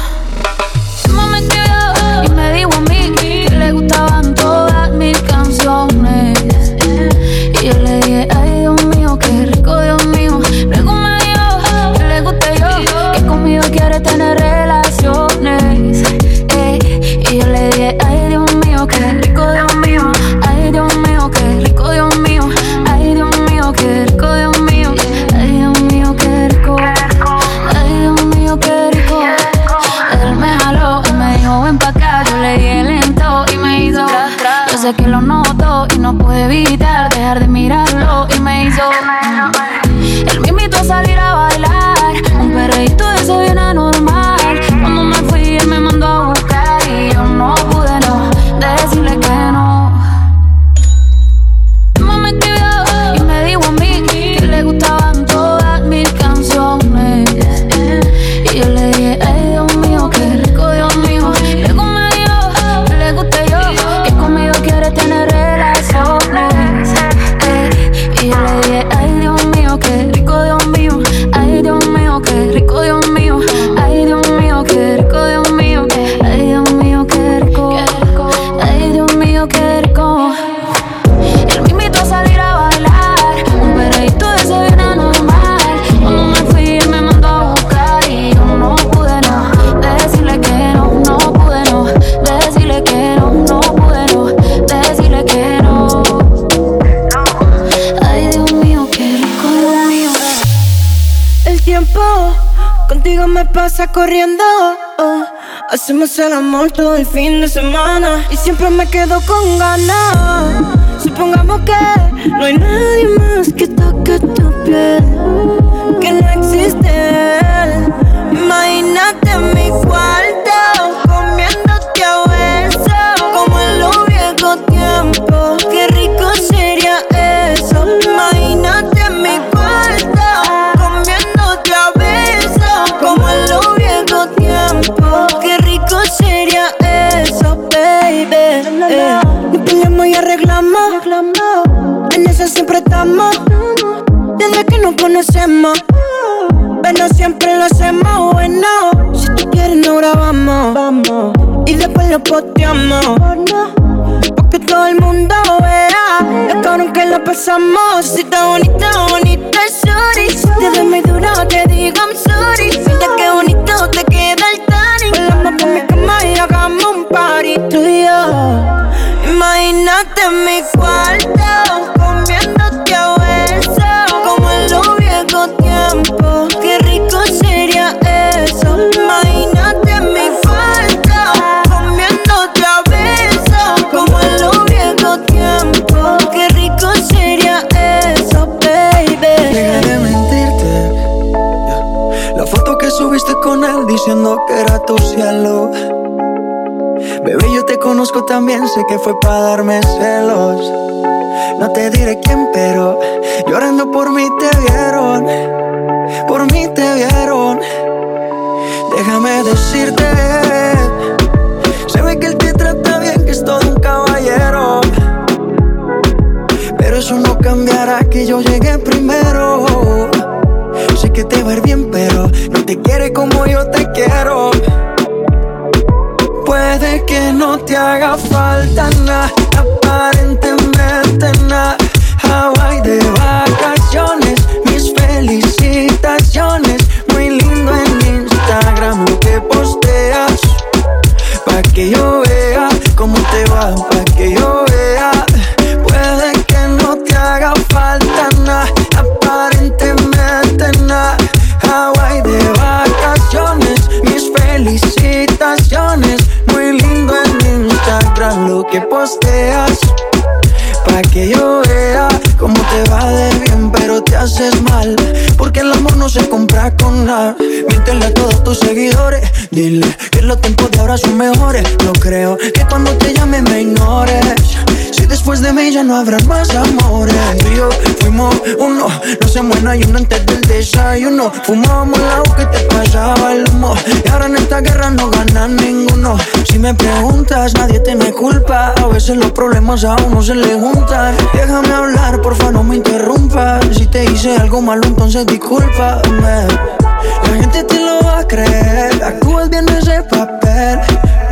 Que lo noto y no puedo evitar dejar de mirarlo. Y me hizo Amor todo el fin de semana y siempre me quedo con ganas. Supongamos que no hay nadie más que toque tu piel, conocemos. Pero siempre lo hacemos bueno. Si tú quieres, no grabamos. Vamos. Y después lo posteamos. Porque todo el mundo vea Lo cabrón que la pasamos Si está bonita, bonita, sorry Si te muy duro, te digo diciendo que era tu cielo. Bebé, yo te conozco también, sé que fue para darme celos. No te diré quién, pero llorando por mí te vieron. Por mí te vieron. Déjame decirte. Se ve que él te trata bien, que es todo un caballero. Pero eso no cambiará que yo llegué primero. Sé que te va a ir bien, pero te quiere como yo te quiero. Puede que no te haga falta nada, aparentemente nada. seguidores. Dile que los tiempos de ahora son mejores. No creo que cuando te llame me ignores. Si después de mí ya no habrá más amores. Tú y yo fuimos uno, no se muera y uno antes del desayuno. Fumábamos el que te pasaba el humo. Y ahora en esta guerra no ganan ninguno. Si me preguntas, nadie te me culpa. A veces los problemas a uno se le juntan. Déjame hablar, porfa, no me interrumpas. Si te hice algo malo, entonces discúlpame. La gente te lo va a creer. Actúas bien ese papel,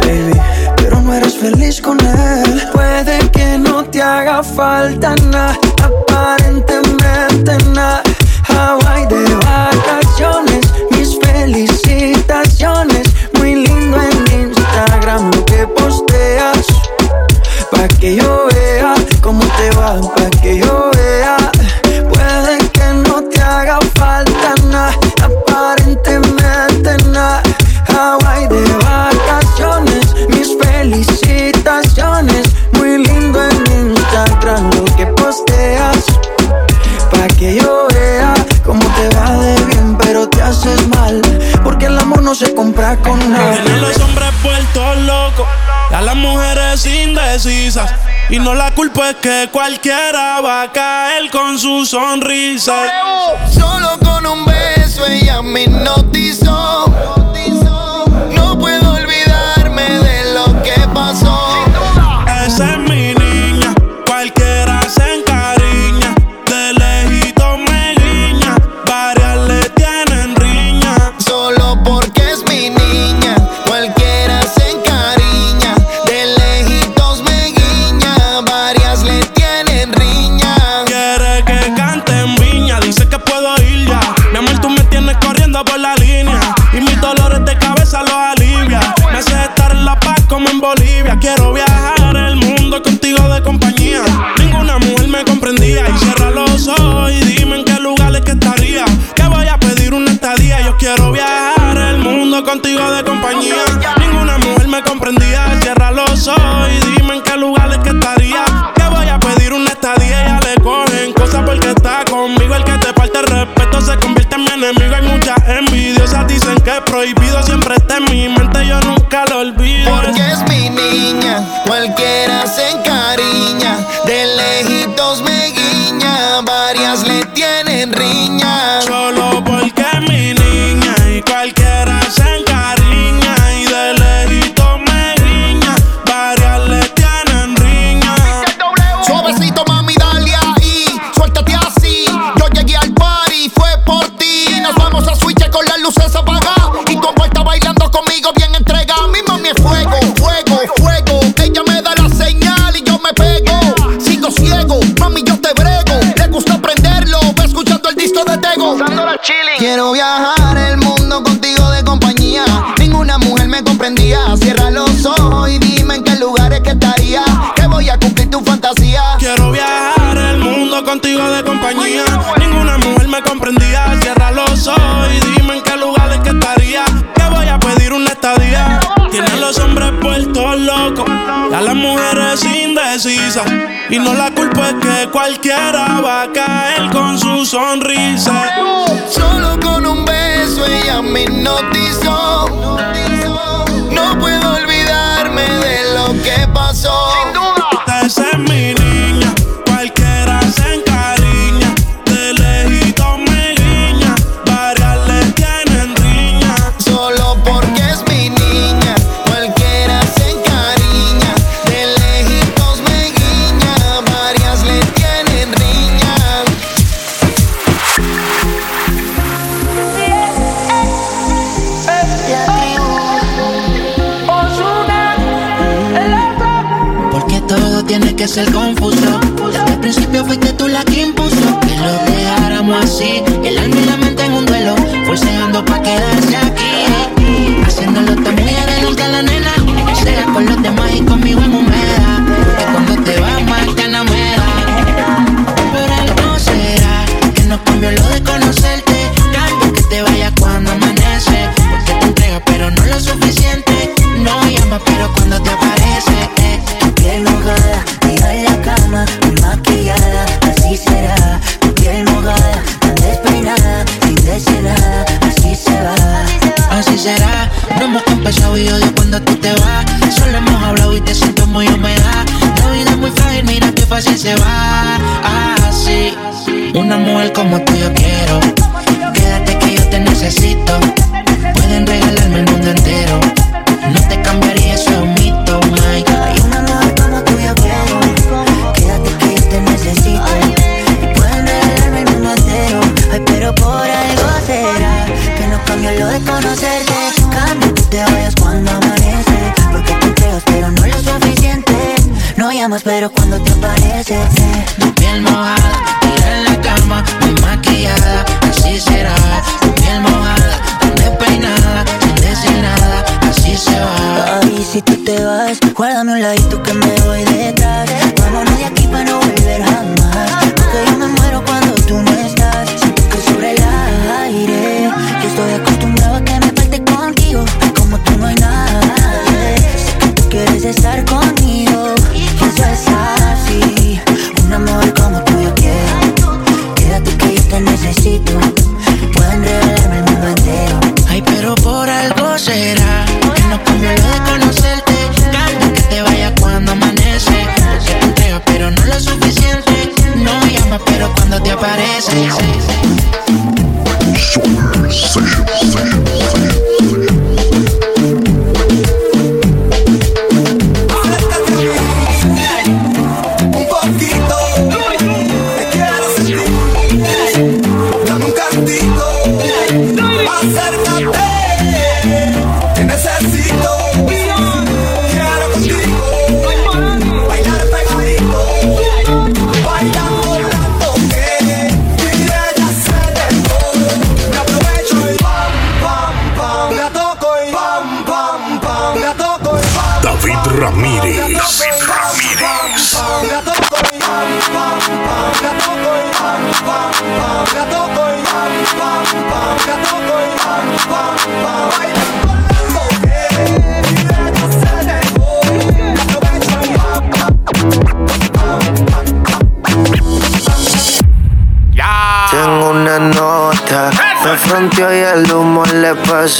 baby. Pero no eres feliz con él. Puede que no te haga falta nada. Aparentemente nada. Hawaii de vacaciones. Mis felicitaciones. Muy lindo en Instagram lo que posteas. Pa' que yo vea cómo te va. Pa' que yo mujeres indecisas. Y no la culpa es que cualquiera va a caer con su sonrisa. Solo con un beso ella me hipnotizó. No puedo olvidarme de lo que pasó. Ese es mi prohibí Y no la culpa es que cualquiera va a caer con su sonrisa. Solo con un beso ella me hipnotizó. es el fácil se va ah, así. Una mujer como tú yo quiero. Quédate que yo te necesito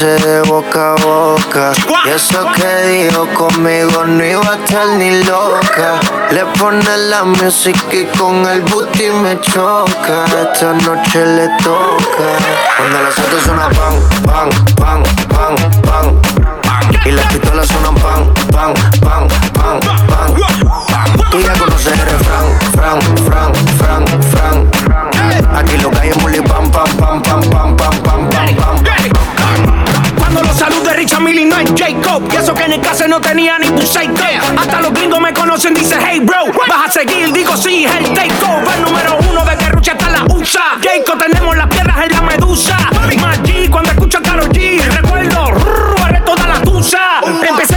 de boca a boca. Y eso que dijo conmigo no iba a estar ni loca. Le pone la música y con el booty me choca. Esta noche le toca. Cuando las autos suenan pan, pan, pan, pan, pan. Y las pistolas suenan pan, pan, pan, pan, pan. Tú ya conoces el refrán, fran, fran, fran, fran. Aquí lo que hay es pam, pam, pam, pam, pam, Jacob Y eso que en el caso no tenía ni tu psycho Hasta los gringos me conocen, dice hey bro Vas a seguir, digo sí, es el takeover Número uno de que Rucha está la USA. Jacob tenemos las piedras en la medusa. Más G cuando escucho a Karol G Recuerdo, rrr, toda la tusa. Empecé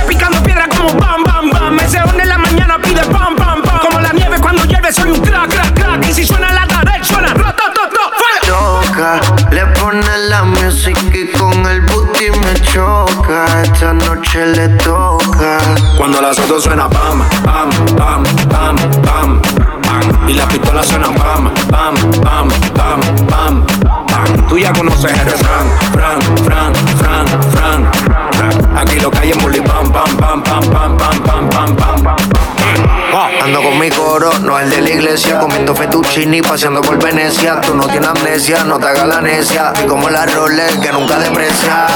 Cuando las suena pam, pam, pam, pam, pam, pam. Y las pistolas suenan pam, pam, pam, pam, pam, pam. Tú ya conoces el refrán, fran, fran, fran, fran, fran. Aquí lo que hay es pam, pam, pam, pam, pam, pam, pam, pam, pam, con mi coro, no el de la iglesia, comiendo fettuccini, paseando por Venecia. Tú no tienes amnesia, no te hagas la necia. Y como la Rolex que nunca deprecia.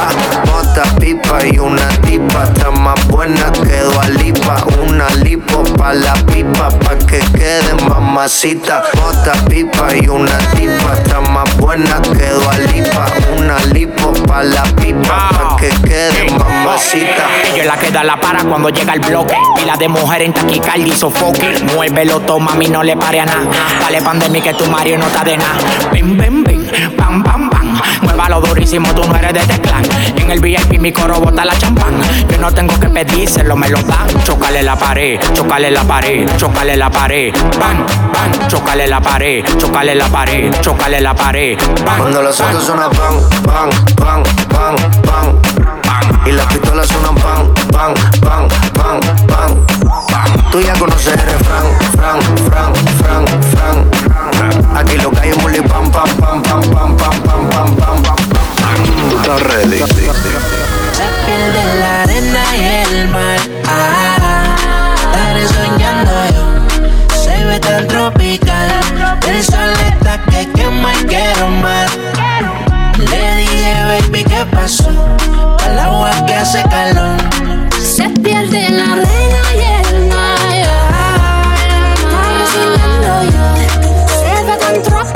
Mota, pipa y una tipa, está más buena que Lipa. Una lipo pa' la pipa, pa' que quede mamacita. Mota, pipa y una tipa, está más buena que Lipa. Una lipo pa' la pipa, pa' que quede mamacita. Ella la que da la para cuando llega el bloque. Y la de mujer en taquicardia y sofoque. Muévelo, toma, mami, no le pare a nada. Dale pandemia que tu Mario no está de nada. Ven, ven, ven, pam, pam, pam. Muévalo durísimo, tú no eres de este clan. En el VIP mi coro bota la champán. Yo no tengo que pedírselo, me lo dan. Chócale la pared, chócale la pared, chócale la pared. Pan, pan, chócale la pared, chócale la pared, chócale la pared. Pan, Cuando los pan. autos suenan pan, pan, pan, pan, pan, pan. Y las pistolas suenan pan, pan, pan, pan, pan, pan. Tú ya conoces el refrán, fran, fran, fran, fran. Aquí lo que hay es mulipam, pam, pam, pam, pam, pam, pam, pam, pam, pam. Tú estás ready. La piel de la arena y el mar. Ah, ah, estaré soñando yo. Se ve tan tropical. El sol está que quema y quiero más. Le dije, baby, ¿qué pasó? Al agua que hace calor. Se pierde la arena. Трах.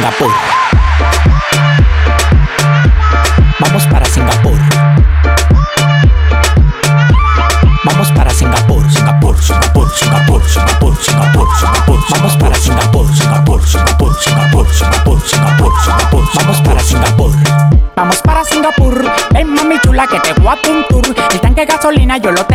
Singapur. Vamos para Singapur. Vamos para Singapur, Singapur, Singapur, Singapur, Singapur, Singapur, Singapur. Vamos para Singapur, Singapur, Singapur, Singapur, Singapur, Singapur, Singapur. Vamos para Singapur. Vamos para Singapur. Ven mami chula que te voy a un tour. El tanque de gasolina yo lo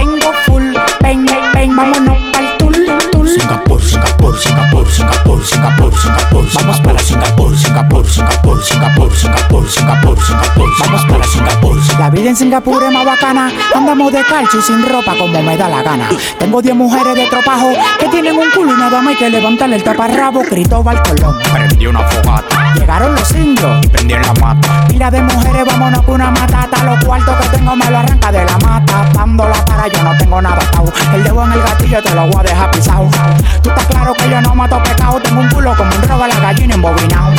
en Singapur es más bacana. Andamos de calcio y sin ropa como me da la gana. Tengo 10 mujeres de tropajo que tienen un culo y nada más hay que levantarle el taparrabo. Cristóbal Colón. Prendí una fogata. Llegaron los indios y prendí en la mata. Mira de mujeres, vámonos con una matata. Los cuartos que tengo me lo arranca de la mata. Dándola para yo no tengo nada atado. El dedo en el gatillo te lo voy a dejar pisado. Tú estás claro que yo no mato pecado. Tengo un culo como un robo a la gallina embobinado.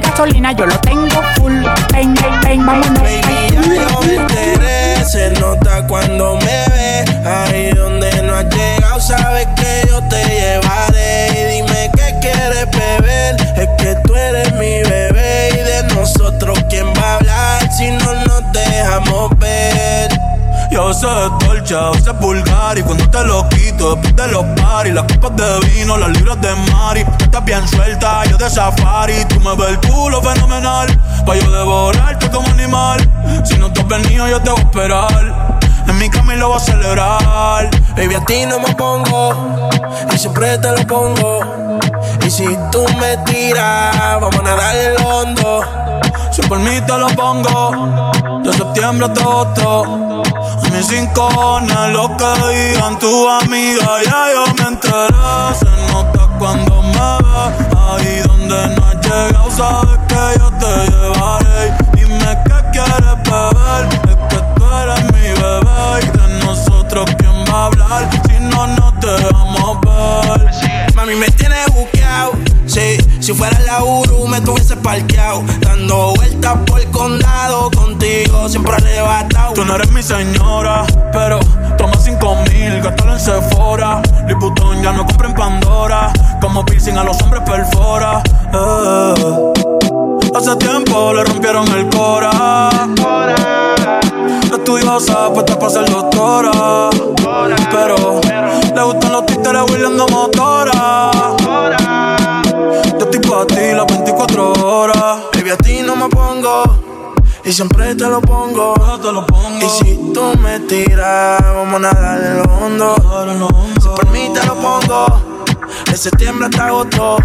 Gasolina yo lo tengo full. Ven, ven, ven, vámonos. Baby, ya nota cuando me Yo sé dolce, a veces vulgar Y cuando te lo quito, después de los paris Las copas de vino, las libras de mari. Estás bien suelta, yo de safari Tú me ves el culo fenomenal. Pa' yo devorarte como animal Si no te has venido, yo te voy a esperar. En mi cama y lo voy a celebrar. Baby, a ti no me pongo y siempre te lo pongo. Y si tú me tiras, vamos a nadar el hondo. Si por mí te lo pongo De septiembre hasta agosto A cinco cojones lo que digan tu amiga Ya yo me enteré. Se nota cuando me ves Ahí donde no has llegado Sabes que yo te llevaré. Dime qué quieres beber Es que tú eres mi bebé Y de nosotros quién va a hablar Si no nos dejamos ver. Mami, me tienes buqueado. Sí, si fuera la Uru me tuviese parqueado. Dando vueltas por el condado. Contigo siempre arrebatado. Tú no eres mi señora, pero toma cinco mil, gástalo en Sephora. Liputón ya no compra en Pandora, como piercing a los hombres perfora. Eh. Hace tiempo le rompieron el cora. Estudiosa, puesta para ser doctora. Pero le gustan los títeres huirleando motora. Las 24 horas. Baby, a ti no me pongo. Y siempre te lo pongo. Y si tú me tiras, vamos a nadar en lo hondo. Si por mí te lo pongo. De septiembre hasta agosto.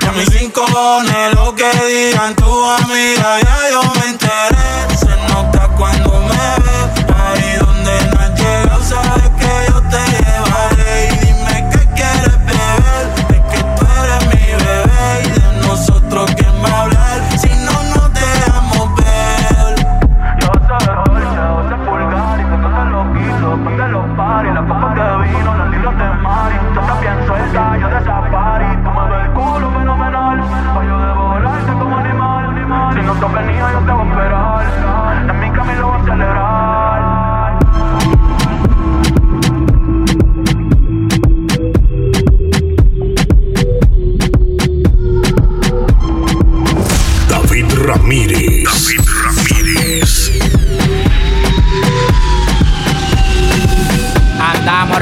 Y a mis cinco cojones lo que digan tu amiga, ya yo me enteré. Se nota cuando me ves, ahí donde no has llegado, sabes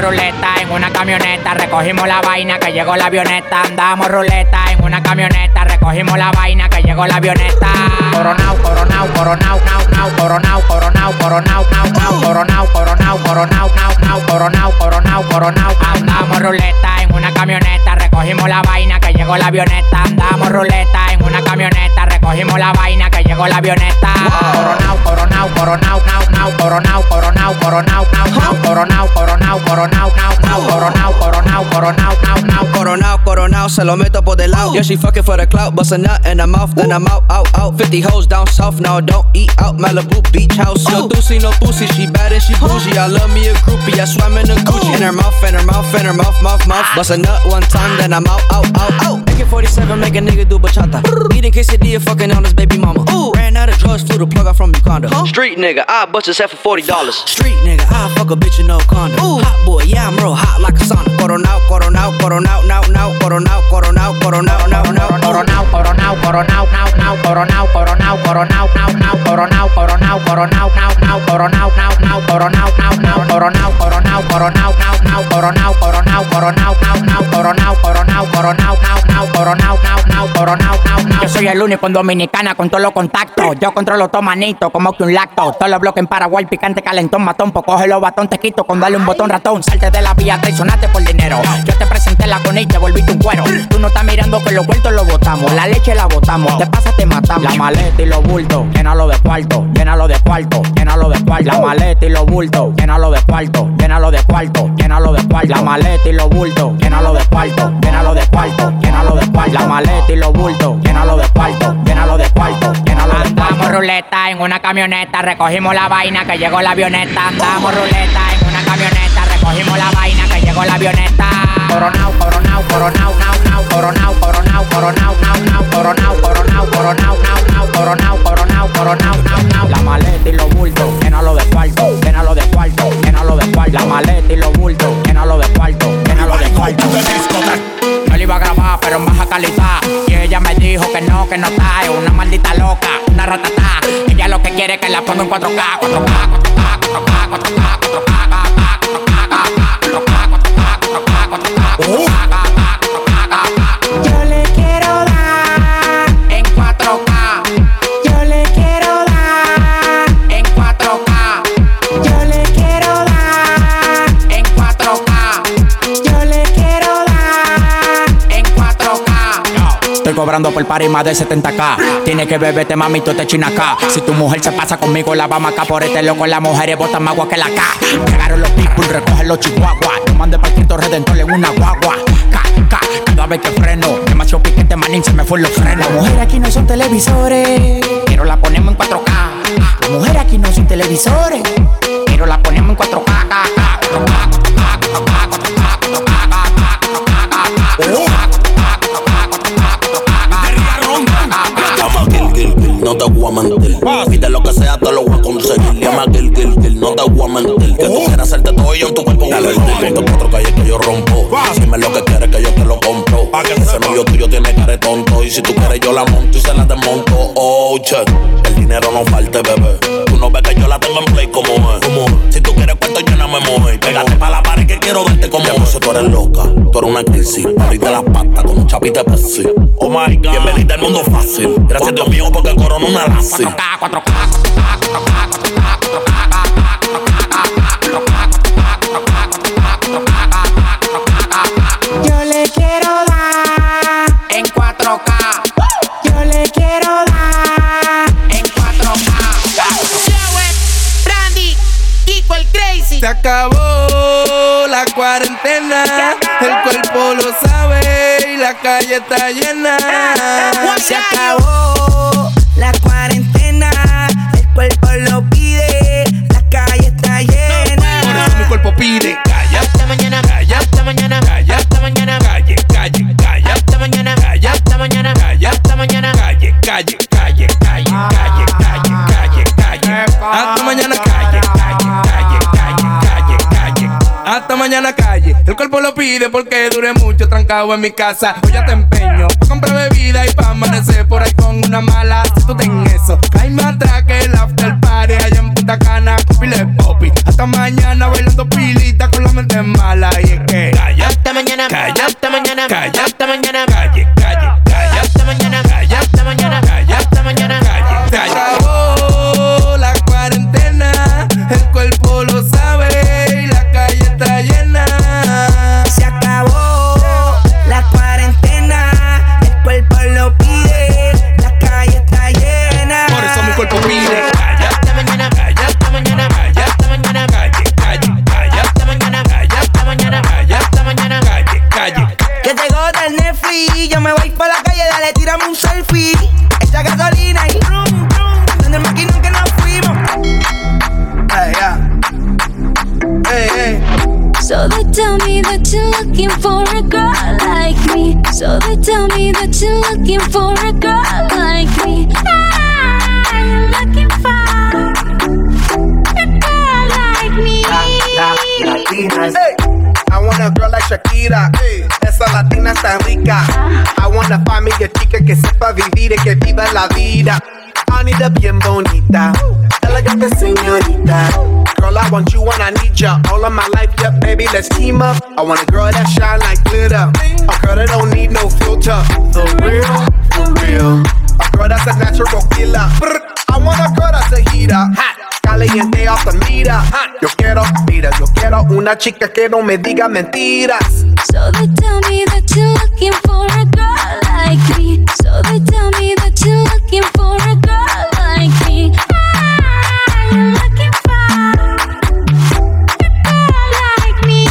ruleta en una camioneta, recogimos la vaina que llegó la avioneta, andamos ruleta en una camioneta, cogimos la vaina que llegó la avioneta. Coronao, coronao, coronao, nao, nao, coronao, coronao, coronao, nao, nao, coronao, coronao, coronao, nao, nao, coronao, coronao, coronao. Andamos ruleta en una camioneta, recogimos la vaina que llegó la avioneta. Andamos ruleta en una camioneta, recogimos la vaina que llegó la avioneta. Coronao, coronao, coronao, nao, nao, coronao, coronao, coronao, nao, nao, coronao, coronao, coronao, nao, nao, coronao, coronao, coronao, nao, nao, coronao, coronao, se lo meto por del lado. Yeah, she fucking for the clout. out, bust a nut in her mouth, then I'm out, out, out. 50 hoes down south, now don't eat out. Malibu Beach House, no doozy, no pussy, she bad and she bougie. I love me a groupie, I swam in a Gucci. In her mouth, in her mouth, in her mouth, mouth, mouth. Bust a nut one time, then I'm out, out, out, out. Making 47, make a nigga do bachata. Eating quesadilla, fucking on his baby mama. Ooh. Ran out of drugs, flew the plug out from Uganda. Huh? Street nigga, I bust his head for forty dollars. Street nigga, I fuck a bitch in no condom. Ooh. Hot boy, yeah I'm real hot like a sauna. Coronao, coronao, coronao, now, now, coronao, coronao, coronao, now, now, coronao coronao, coronao, coronao, now, now, coronao, coronao, coronao, now, now, coronao, coronao, coronao, now, now, coronao, now, now, coronao, now, now, coronao, coronao. coronao, coronao, now, now, coronao, coronao, coronao, now, now, coronao, coronao, coronao, now, now, coronao, now, now, coronao, now, now. Yo soy el único en Dominicana con todos los contactos. Yo controlo todo manito, como que un lacto. Todos los bloques en Paraguay, picante, calentón, matón. Pues coge los batón, te quito con darle un botón ratón. Salte de la vía, traicionaste por dinero. Yo te presenté la con y te volviste un cuero. Tú no estás mirando que los vueltos lo botamos. La leche la botamos, te pasa, te matamos. La maleta y los bultos, llénalo de cuarto, llénalo de cuarto, llénalo de cuarto. La maleta y los bultos, llénalo de cuarto, llénalo llénalo de cuarto, llénalo de cuarto. La maleta y los bultos, llénalo de cuarto, llénalo de cuarto, llénalo de cuarto. La maleta y los bultos, llénalo de cuarto, llénalo de cuarto, llénalo de cuarto. Andamos ruleta en una camioneta, recogimos la vaina que llegó la avioneta. Andamos ruleta en una camioneta, recogimos la vaina que llegó la avioneta. Coronao, coronao, coronao, nao, nao, coronao, coronao, coronao, nao, nao, coronao, coronao, coronao, nao coronao, coronao, coronao, nao, nao. La maleta y los bultos, llénalo de cuarto, llénalo de cuarto, llénalo de cuarto. La maleta y los bultos, llénalo de cuarto, llénalo de cuarto. Yo le iba a grabar, pero en baja calidad. Y ella me dijo que no, que no está. Es una maldita loca, una ratata. Ella lo que quiere es que la ponga en 4K, 4K, 4K, 4K, 4K, 4K, 4K, 4K, 4K, 4K, 4K, 4K, 4K, 4K, 4K, 4K, 4K, Cobrando por par y más de 70k. Tiene que beberte, mamito, te china acá. Si tu mujer se pasa conmigo, la vamos acá por este loco. La mujer es bota más agua que la K. Llegaron los people, recogen los chihuahuas. Yo mandé Cristo redentor en una guagua. K, K, cada vez que freno. Demasiado piquete, manín, se me fue los frenos. Las mujeres aquí no son televisores. Pero la ponemos en 4K. Las mujeres aquí no son televisores. Pero la ponemos en 4K. no te voy a mentir. Pide lo que sea, te lo voy a conseguir. Llama Gil, Gil, Gil, no te voy a mentir. Que tú quieras hacerte todo yo en tu cuerpo. Dale, dile, cuatro calles que yo rompo. Dime lo que quieres que yo te lo compro. Ese novio tuyo tiene cara tonto. Y si tú quieres, yo la monto y se la desmonto. Oh, che, el dinero no falte, bebé. Tú no ves que yo la tengo en play como es quiero verte como es. tú eres loca, tú eres una crisis. Ahorita las patas con un chapita de Oh my god, bienvenida al mundo fácil. Gracias Dios mío porque corona una lazi. Yo le quiero dar en 4K. Yo le quiero dar en 4K. Joey, Randy, Kiko el Crazy. Se acabó cuarentena. El cuerpo lo sabe y la calle está llena. Ah, ah, ah. Se acabó la cuarentena. El cuerpo lo pide, la calle está llena. Por eso mi cuerpo pide. Calla hasta mañana, calla hasta mañana, calla hasta mañana, calle, calle, calla hasta mañana, calla hasta mañana, calla hasta mañana, calle, calle, calle, calle, calle, calle, calle, hasta mañana. Hasta mañana, calle. El cuerpo lo pide porque dure mucho trancado en mi casa. Hoy ya te empeño pa' comprar bebida y pa' amanecer por ahí con una mala. Si tú ten eso, hay más atrás que el after party allá en Punta Cana con pile popi. Hasta mañana bailando pilita con la mente mala. Y es que, calla. Hasta mañana, calla. Hasta mañana, calla. Hasta mañana, calle, un selfie. Echa gasolina y rum, rum. El maquinón que nos fuimos. Hey, yeah. Hey, hey. So they tell me that you're looking for a girl like me. So they tell me that you're looking for a girl like me. Ah, you're looking for a girl like me. Latinas. Hey. I want a girl like Shakira. Hey. Esa latina está rica. I wanna find me a chica que sepa vivir y que viva la vida. I need a bien bonita. Elegante señorita. Girl, I want you and I need ya. All of my life, yeah, baby, let's team up. I want a girl that shine like glitter. A girl that don't need no filter. The real, the real. A girl that's a natural killer. I want a girl that's a heater. Hot. Caliente the mira. Yo quiero, mira, yo quiero una chica que no me diga mentiras. So they tell me that you're looking for a girl like me. So they tell me that you're looking for a girl like me. Ah, you're looking for a girl like me.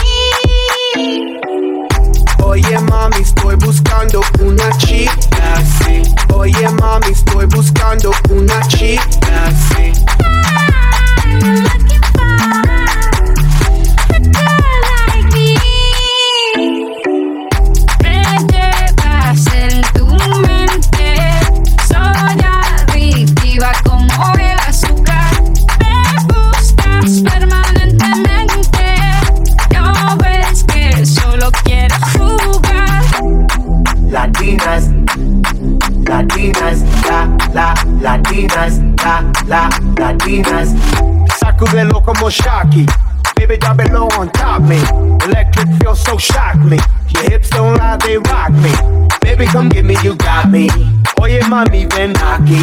Oye mami, estoy buscando una chica así. Oye mami, estoy buscando una chica así. Latinas, la, la, latinas. Sacudelo como Shocky. Baby, drop it low on top me. Electric feel so shock me. Your hips don't lie, they rock me. Baby, come get me, you got me. Oye, mami, ven aquí.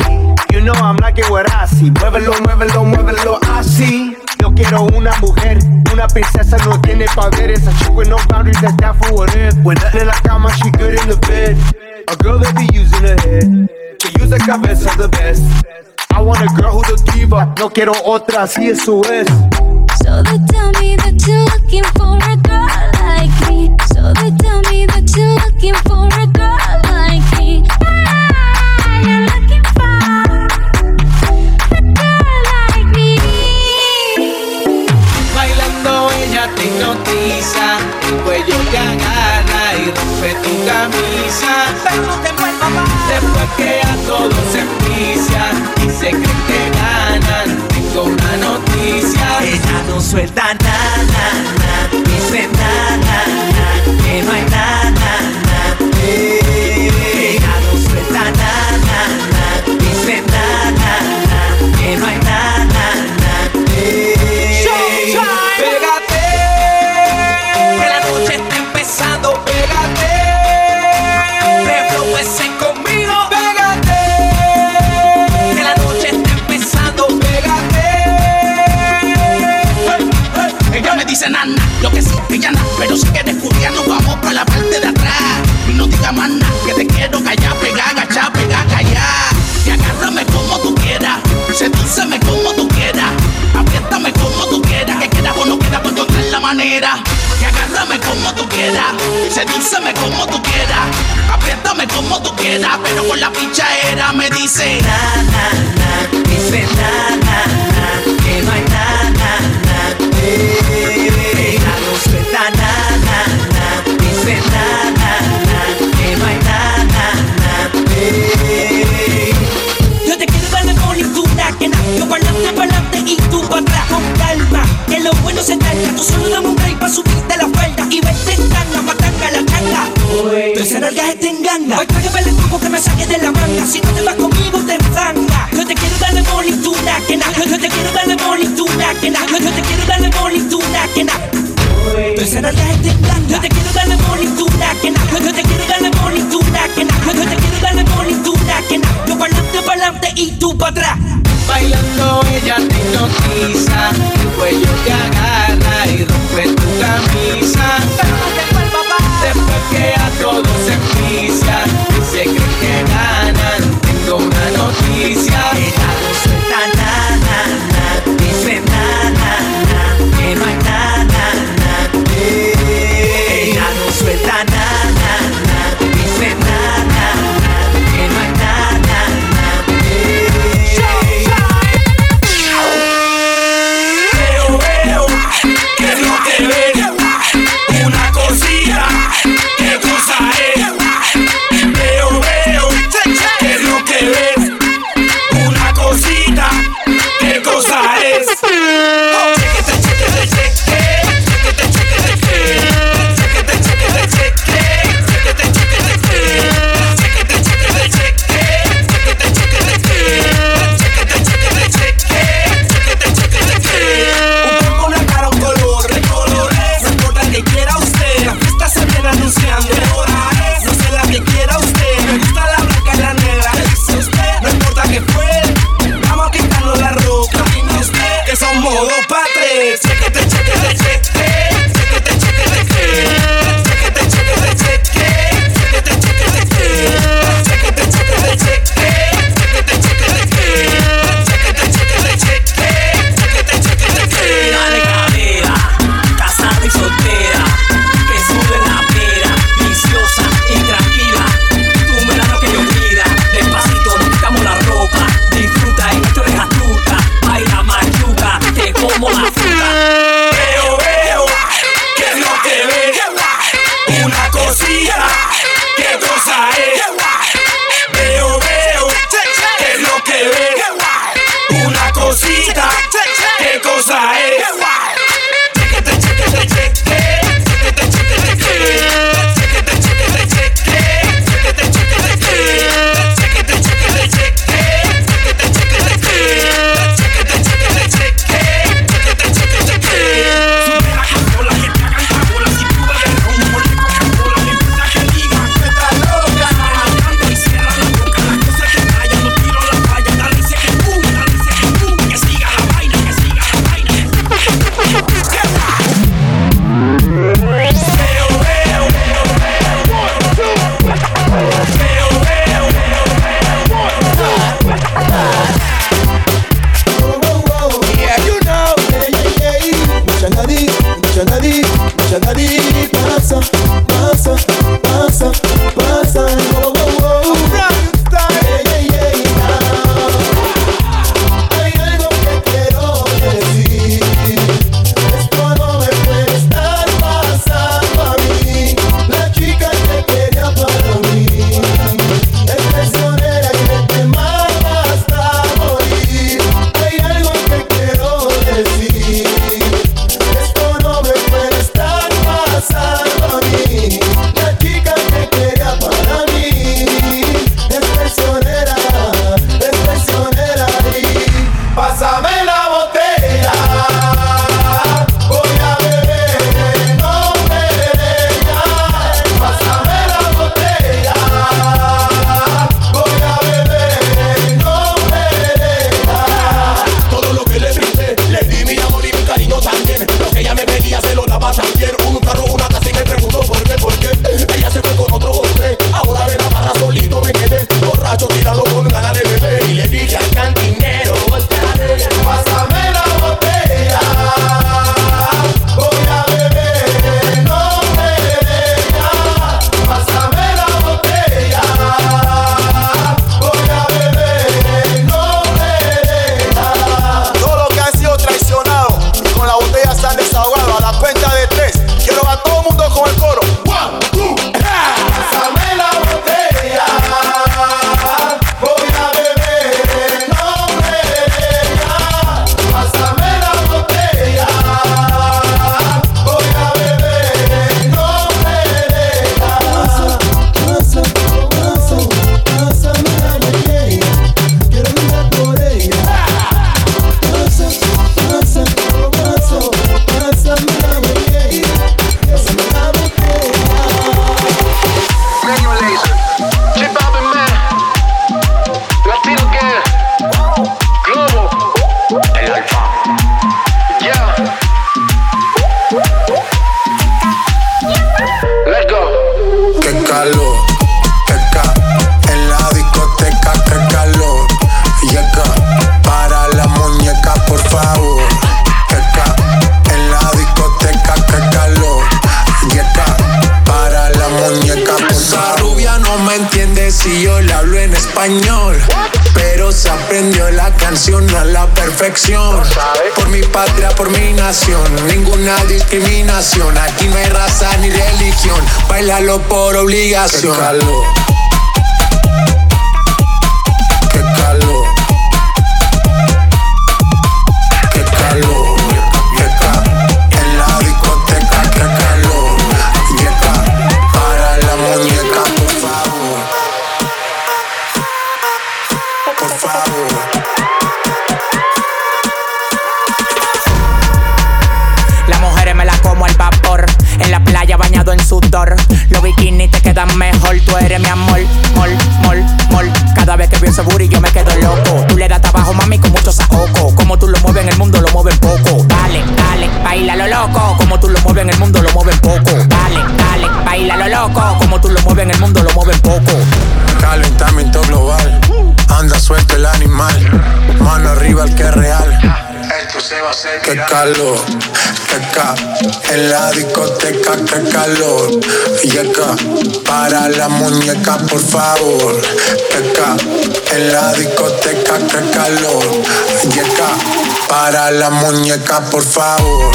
You know I'm like it what I see. Muévelo, muévelo, muévelo así. Yo quiero una mujer, una princesa no tiene poderes. A chick with no boundaries, that's down for what if. When nothing in la cama, she good in the bed. A girl that be using her head. To use the cabeza the best. I want a girl who's a diva. No quiero otra, así eso es. So they tell me that you're looking for a girl like me. So they tell me that you're looking for a girl like me. Que a todos envician y se creen que ganan, tengo una noticia. Ella no suelta nada, nada, dice nada, nada, que no hay nada. Manera. Y agárrame como tú quieras, sedúceme como tú quieras, apriétame como tú quieras, pero con la pichadera me dice na, na, na, dice na, na, na, que no hay na, na, na, eh. Ella no suelta na, na, na, dice na, na, na, que no hay na, na, na, eh. Yo te quiero dar la molitura que na Yo pa'lante, pa'lante y tú pa' atrás Con calma, que lo bueno se tarda Tú solo dame un break pa' subirte la falda Y vete en tanga, matanga la changa Tú esa nalga te enganga. Hoy trágame el truco que me saque de la manga. Si no te vas conmigo te enfanga. Yo te quiero dar la molitura que na. Yo, te quiero dar la molitura que na. Yo, te quiero dar la molitura que na. Tú esa nalga te enganga. Yo te quiero dar la molitura que na. Yo, te quiero dar la molitura que na. Yo, te quiero dar la molitura que na. Yo pa'lante, pa'lante y tú pa' atrás. Bailando ella relación. Por favor, peca. En la discoteca, que calor. Yeca, para la muñeca, por favor.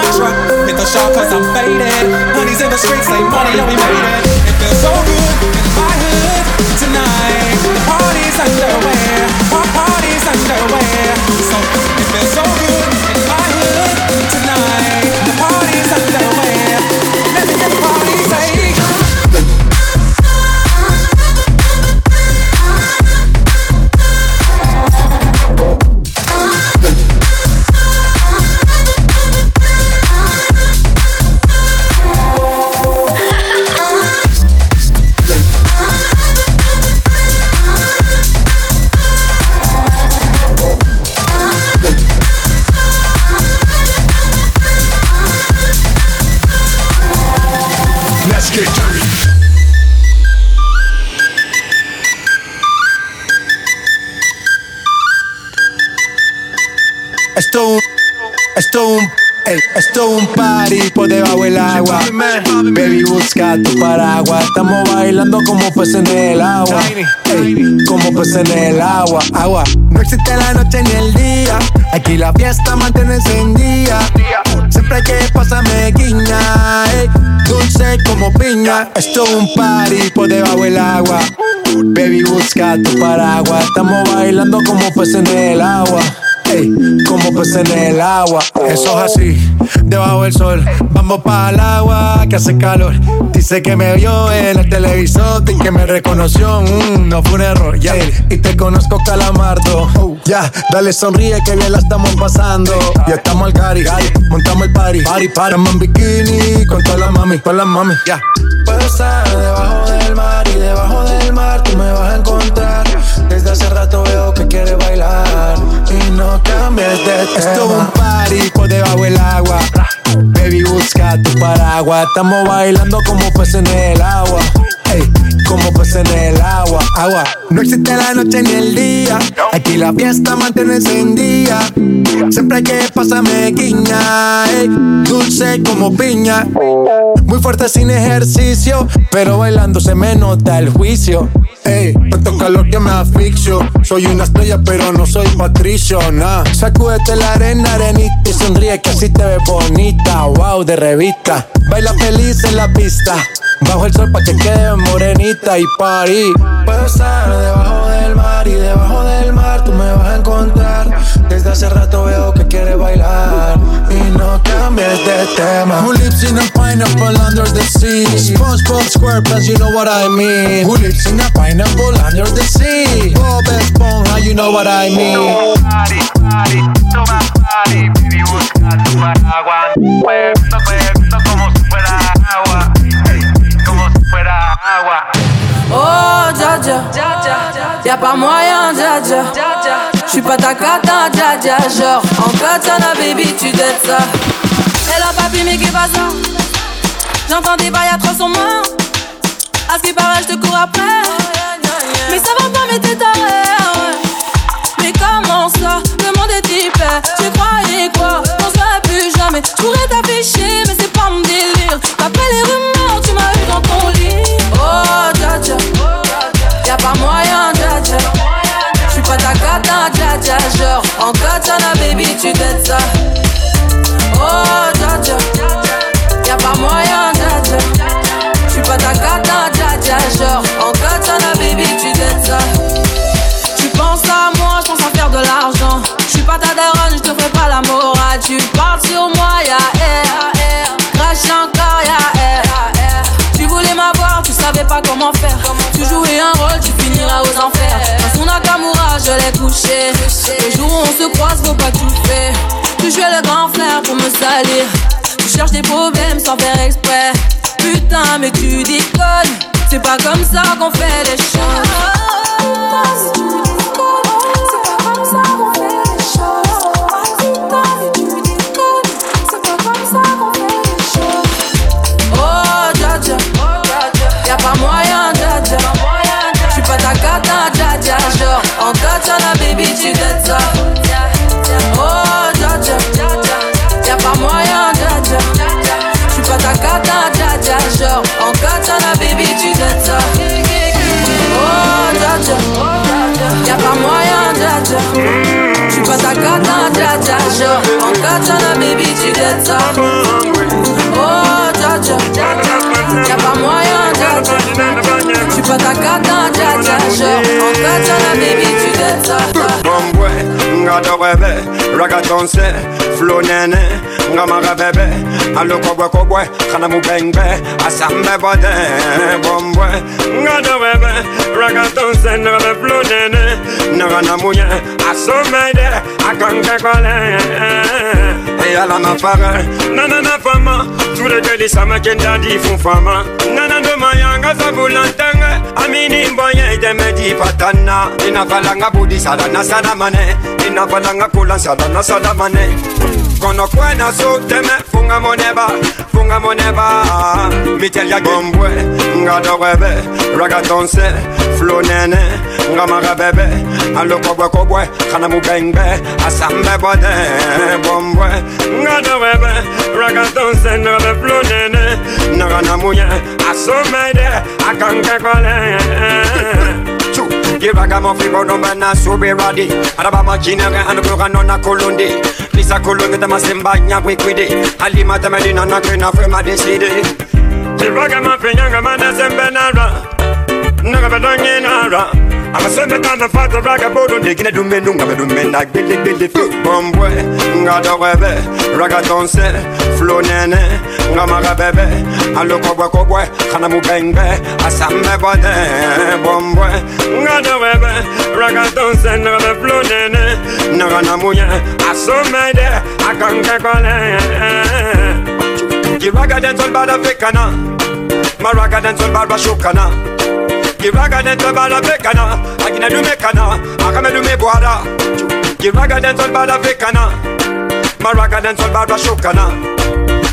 My truck. Hit the shop cause I'm faded. Honey's in the streets, say money, yeah, we made it. It feels so good in my hood tonight. The party's underway. Esto un, esto un, esto un party por debajo del agua. Baby, busca tu paraguas. Estamos bailando como peces en el agua. Ey, como peces en el agua. Agua. No existe la noche ni el día. Aquí la fiesta mantiene encendida. Siempre que pasa me guiña. ey, dulce como piña. Esto es un party por debajo del agua. Baby, busca tu paraguas. Estamos bailando como peces en el agua. Ey, como peces en el agua. Eso es así, debajo del sol. Vamos para el agua que hace calor. Dice que me vio en el televisor y que me reconoció. Mm, no fue un error, ya. Y te conozco, calamardo. Ya, dale sonríe que bien la estamos pasando. Ya estamos al cari, montamos el party. Party, party. Estamos en bikini con todas las mami, con las mami. Ya. Puedo estar debajo del mar y debajo del mar tú me vas a encontrar. Desde hace rato veo que quieres bailar no cambies de tema. Esto es un party por debajo del agua. Baby, busca tu paraguas. Estamos bailando como peces en el agua. Como peces en el agua. Agua. No existe la noche ni el día. Aquí la fiesta mantiene encendida. Siempre que pasa me guiña. ey, dulce como piña. Muy fuerte sin ejercicio. Pero bailando se me nota el juicio. Ey, tanto calor que me asfixio. Soy una estrella, pero no soy patricio, nah. Sacúdete la arena, arenita y sonríe que así te ves bonita. Wow, de revista. Baila feliz en la pista. Bajo el sol pa' que quede morenita y party. Puedo estar debajo del mar y debajo del mar tú me vas a encontrar. Desde hace rato veo que quieres bailar y no cambies de tema. Who lives in a pineapple under the sea? SpongeBob SquarePants, you know what I mean. Who lives in a pineapple under the sea? Bob Esponja, you know what I mean. Party, party, toma party, baby, busca tu paraguas. Muévelo, muévelo como si fuera agua. Oh, dja, y'a pas moyen, dja. J'suis pas ta cata, dja. Genre, en katana, baby, tu dettes ça. Elle a pas mais qui va ça? J'entends des bails à 300 morts. À ce qui paraît, j'te cours après. Mais ça va pas, mais t'es taré. Mais comment ça? Le monde est hyper. Tu croyais quoi? Tu t'aides ça. Oh, je l'ai couché. Le jour où on se croise, faut pas tout faire. Tu jouais le grand frère pour me salir. Tu cherches des problèmes sans faire exprès. Putain, mais tu déconnes. C'est pas comme ça qu'on fait les choses. Georgiana, baby, tu gâtes Oh, Georgia, y'a pas moyen, Georgia. J'suis pas ta cata, Georgia, genre. En Georgiana, baby, tu Oh, Georgia, y'a pas moyen, Georgia. J'suis pas ta cata, Georgia, genre. En baby, tu Tu pas ta kata, dja dja En baby tu nga flow nene Nga marabebe Alo kobwe kobwe, kana Asambe bode. Mbwe, nga dorebe Ragatonse, nga flow nene Nga na mouye Asomede, akanke kole. Mbwe Ela na fara nanana fama turekelisa makenda difu fama nanando mayanga zabula ntenge amini mboye idemedi patana. Inafalanga budisala nasadamane inafalanga kulansala nasadamane Kono kwena so teme eh? funga moneba funga moneba Mi tell ya gombwe nga dowebe Ragaton se. Flow nene nga magabebe Alo kobwe kobwe kana mubengbe asambe bode Bombwe nga dowebe Ragaton se nga be flow nene. Nga na muye asomede akanke kole. Give a gamma fibro no man, so be ready. Araba machine and Kurana Colundi. Lisa kulungi tama simbanya kwikwidi alima tama lina na The ragamuffin, disidi man, mapinyaga manda sembenara nagabadonyenara amasemekana fata ragabodo ndekine dumendu ngabedume nagbelebele fu bombwe ngadowebe ragatonse flonene ngamagabebe alokobwekobwe kana mubengbe asambebode bombwe ngadowebe ragatonse nagabe flonene naganamuye asomede akankekole kiragaden tolbada fekana maragaden tolbada shukana Kiraga dentro bala pekana Agina du mekana Akame du me boada. Kiraga dentro bala pekana Maraga dentro bala shokana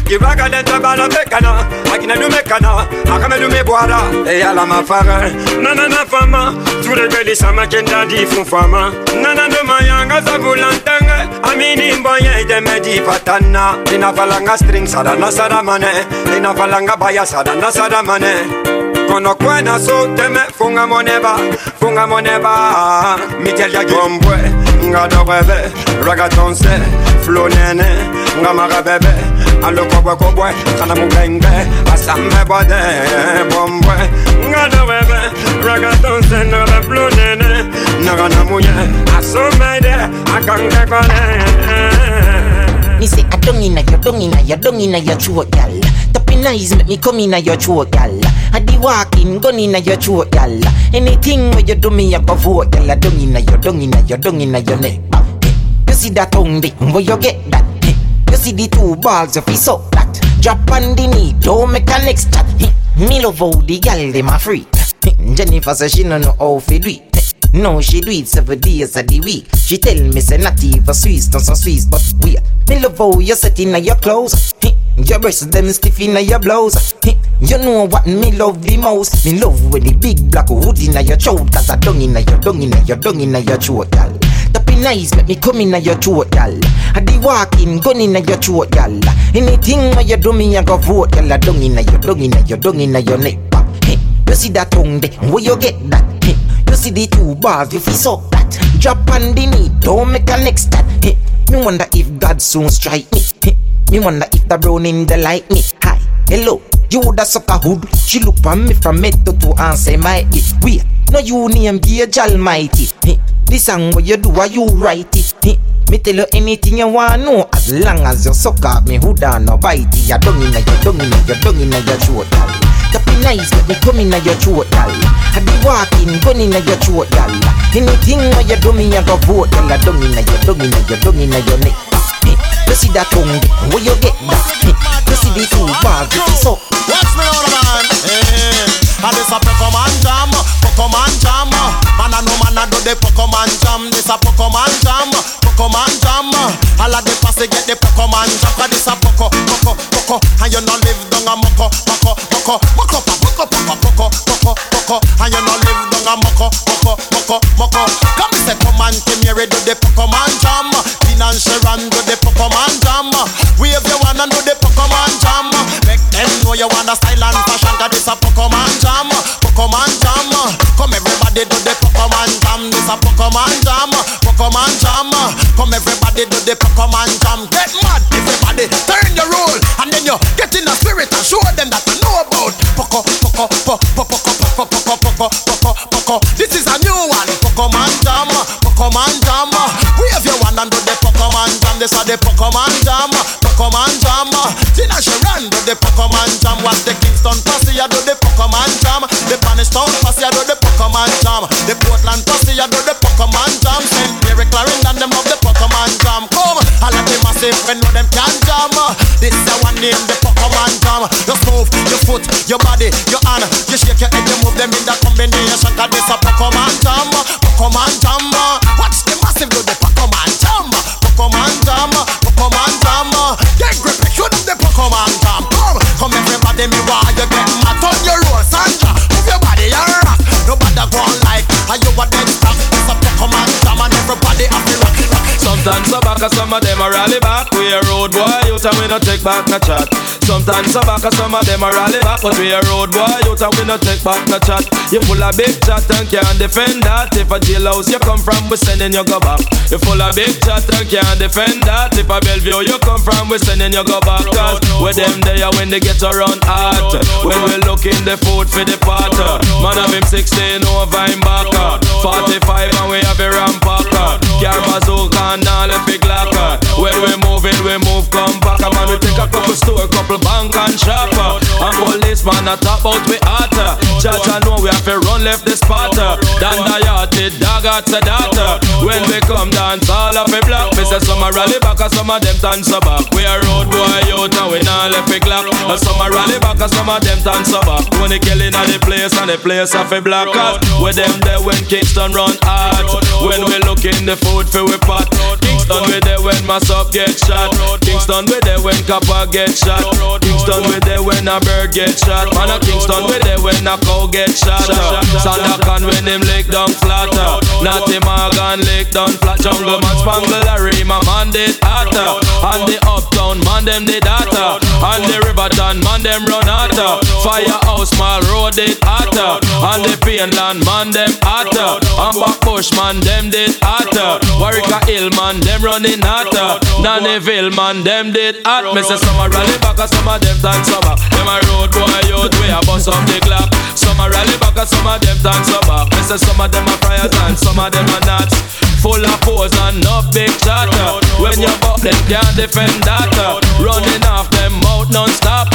Kiraga dentro bala pekana Agina du mekana Akame du me boada. E ala ma fara Nanana fama Ture beli sama kenda di fun fama Nanana mayanga zabulantanga Amini mboye ideme di patana. Ina falanga string sadana sadamane Ina falanga baya sadana sadamane Kono kwena so teme funga moneba Funga moneba. Michel ya jombwe Nga dorebe Ragaton se Flow nene Nga marabebe Alo kobwe kobwe Kana mugenge Asambe bode Bombwe Nga dorebe Ragaton se Nga flow nene Nga namuye Asombe de Akange kone. Nisi adongina yodongina yodongina yachuo yale eyes make me come inna your throat, gal. I di walking, gun inna your throat, gal. Anything where you do me, I go vote, gal. I don't inna your, don't inna your, don't inna your neck. Eh, you see that tongue, dick, where you get that? Eh, you see the two balls, you feel so that. Drop on the knee, don't make a next chat. Eh, me love how the gal dem a freak. Jennifer say she no know how fi do it. No, she do it seven days of the week. She tell me say not even Swiss, not some Swiss, but we. Me love how you set in your clothes. Your breasts them stiff in your blouse. You know what me love the most? Me love when the big black hood in your throat. Cause I dung in your dung in your dung in your throat, gal. Tapping nice, make me come in your throat, gal. I di walking, gun in your throat, gal. Anything where you do me, I go vote, gal. I dung in your dung in your dung in your neck. Hey, you see that tongue there? Where you get that? You see the two bars, you feel so that. Drop on the knee, don't make a next. Hey, me wonder if God soon strike me. Me wonder if the browning they like me. Hi, hello, you woulda suck hood. She look on me from head to toe and say my it. Wait, no you name Gage Almighty. This song what you do, why you write it? Me tell you anything you want know as long as you suck up me hood and no bite it. You dung inna your dung inna your dung inna your throat, gal. Tapping nice, make me come inna your throat, gal. I be walking, gun inna your throat, gal. Anything where you do me, I go vote, gal. Dung inna your dung inna your dung inna your neck. You see that tongue, where you get that? You see the two bars, you feel so. Watch me on man. Eh, and this a Pokemon jam, Pokemon jam. Man a no man a do the Pokemon jam. This a Pokemon jam, Pokemon jam. All of the posse get the Pokemon jam. Cause this a Poco, Poco, Poco. And you no live down a Moko, Moko, Moko, Moko, Moko, Moko, Moko, Moko, Moko. And you no live down a Moko, Moko, Moko, Moko. Come say come and come here do the Pokemon jam. Dean and Sharon do the Pokemon jam. Wave your one and do the Pokemon jam. Make them know you want a style and fashion. Cause this a Pokemon jam, Pokemon jam. Come everybody do the Pokemon jam. This a Pokemon jam, Pokemon jam. Come everybody do the Pokemon jam. Get mad, everybody. Turn your roll and then you get in the spirit and show them that you know about Poco, Poco, Poco, Poco, Poco, Poco, Poco, Poco, Poco. This is a new one, Pokemon This a the Pokemon jam, Pokemon jam. Tina Sharon do the Pokemon jam. What's the Kingston posse? I do the Pokemon jam. The Spanish Town posse? I do the Pokemon jam. The Portland posse? I do the Pokemon jam. St. Mary Clarendon them love the Pokemon jam. Come, all of them massive when know them can jam. This is the one name the Pokemon jam. Just move your foot, your body, your hand. You shake your head, you move them in that combination. Cause this a Pokemon Sometimes so back, some of them are rally back. We a road boy, you and we no take back no chat. Sometimes so back, some of them are rally back, but we a road boy, you and we no take back no chat. You full of big chat and can't defend that. If a jailhouse you come from, we sending you go back. You full of big chat and can't defend that. If a Bellevue you come from, we sending you go back. Cause with them there when they get around hot. When we looking the food for the pot. Man of him 16 over him back. 45 and we have a rampacker. Car bazooka all the big locker when we moving, we move come back. Man, we take a couple store, couple bank and shop. And policeman a top out we hotter. Judge I know we have to run left the spotter. Dan the yard, dog at the daughter. When we come dance all up a block. Me say some a rally back and some of them dance back. We a road boy out and we not left a clock. And some a rally back and some of them dance back. When they killing at the place and the place of a black cat. With them there when Kingston run hard. When we look in the food for we pot. Kingston we there when mass up get shot. Kingston we there when copper get shot. Kingston we there when a bird get shot. Man a Kingston we there when a cow get shot. Sandakan when him lick down flatter. Natty Morgan lick down flat. Jungle man spangle Larry my man did hotter. And the uptown man them did hotter. And the Riverton man them run hotter. Firehouse mall road did hotter. And the Painland man them hotter. And back bush man them did hotter. Warwick Hill man them running hotter. Nannyville man them did hot. Me say some a rally back and some of them dance over. Them a road boy youth we a bust up the clock. Some a rally back and some of them dance over. Me say some of them a friars and some of them a nuts. Full of pose and no big chatter. When you buck them can't defend that. Running off them mouth non-stop.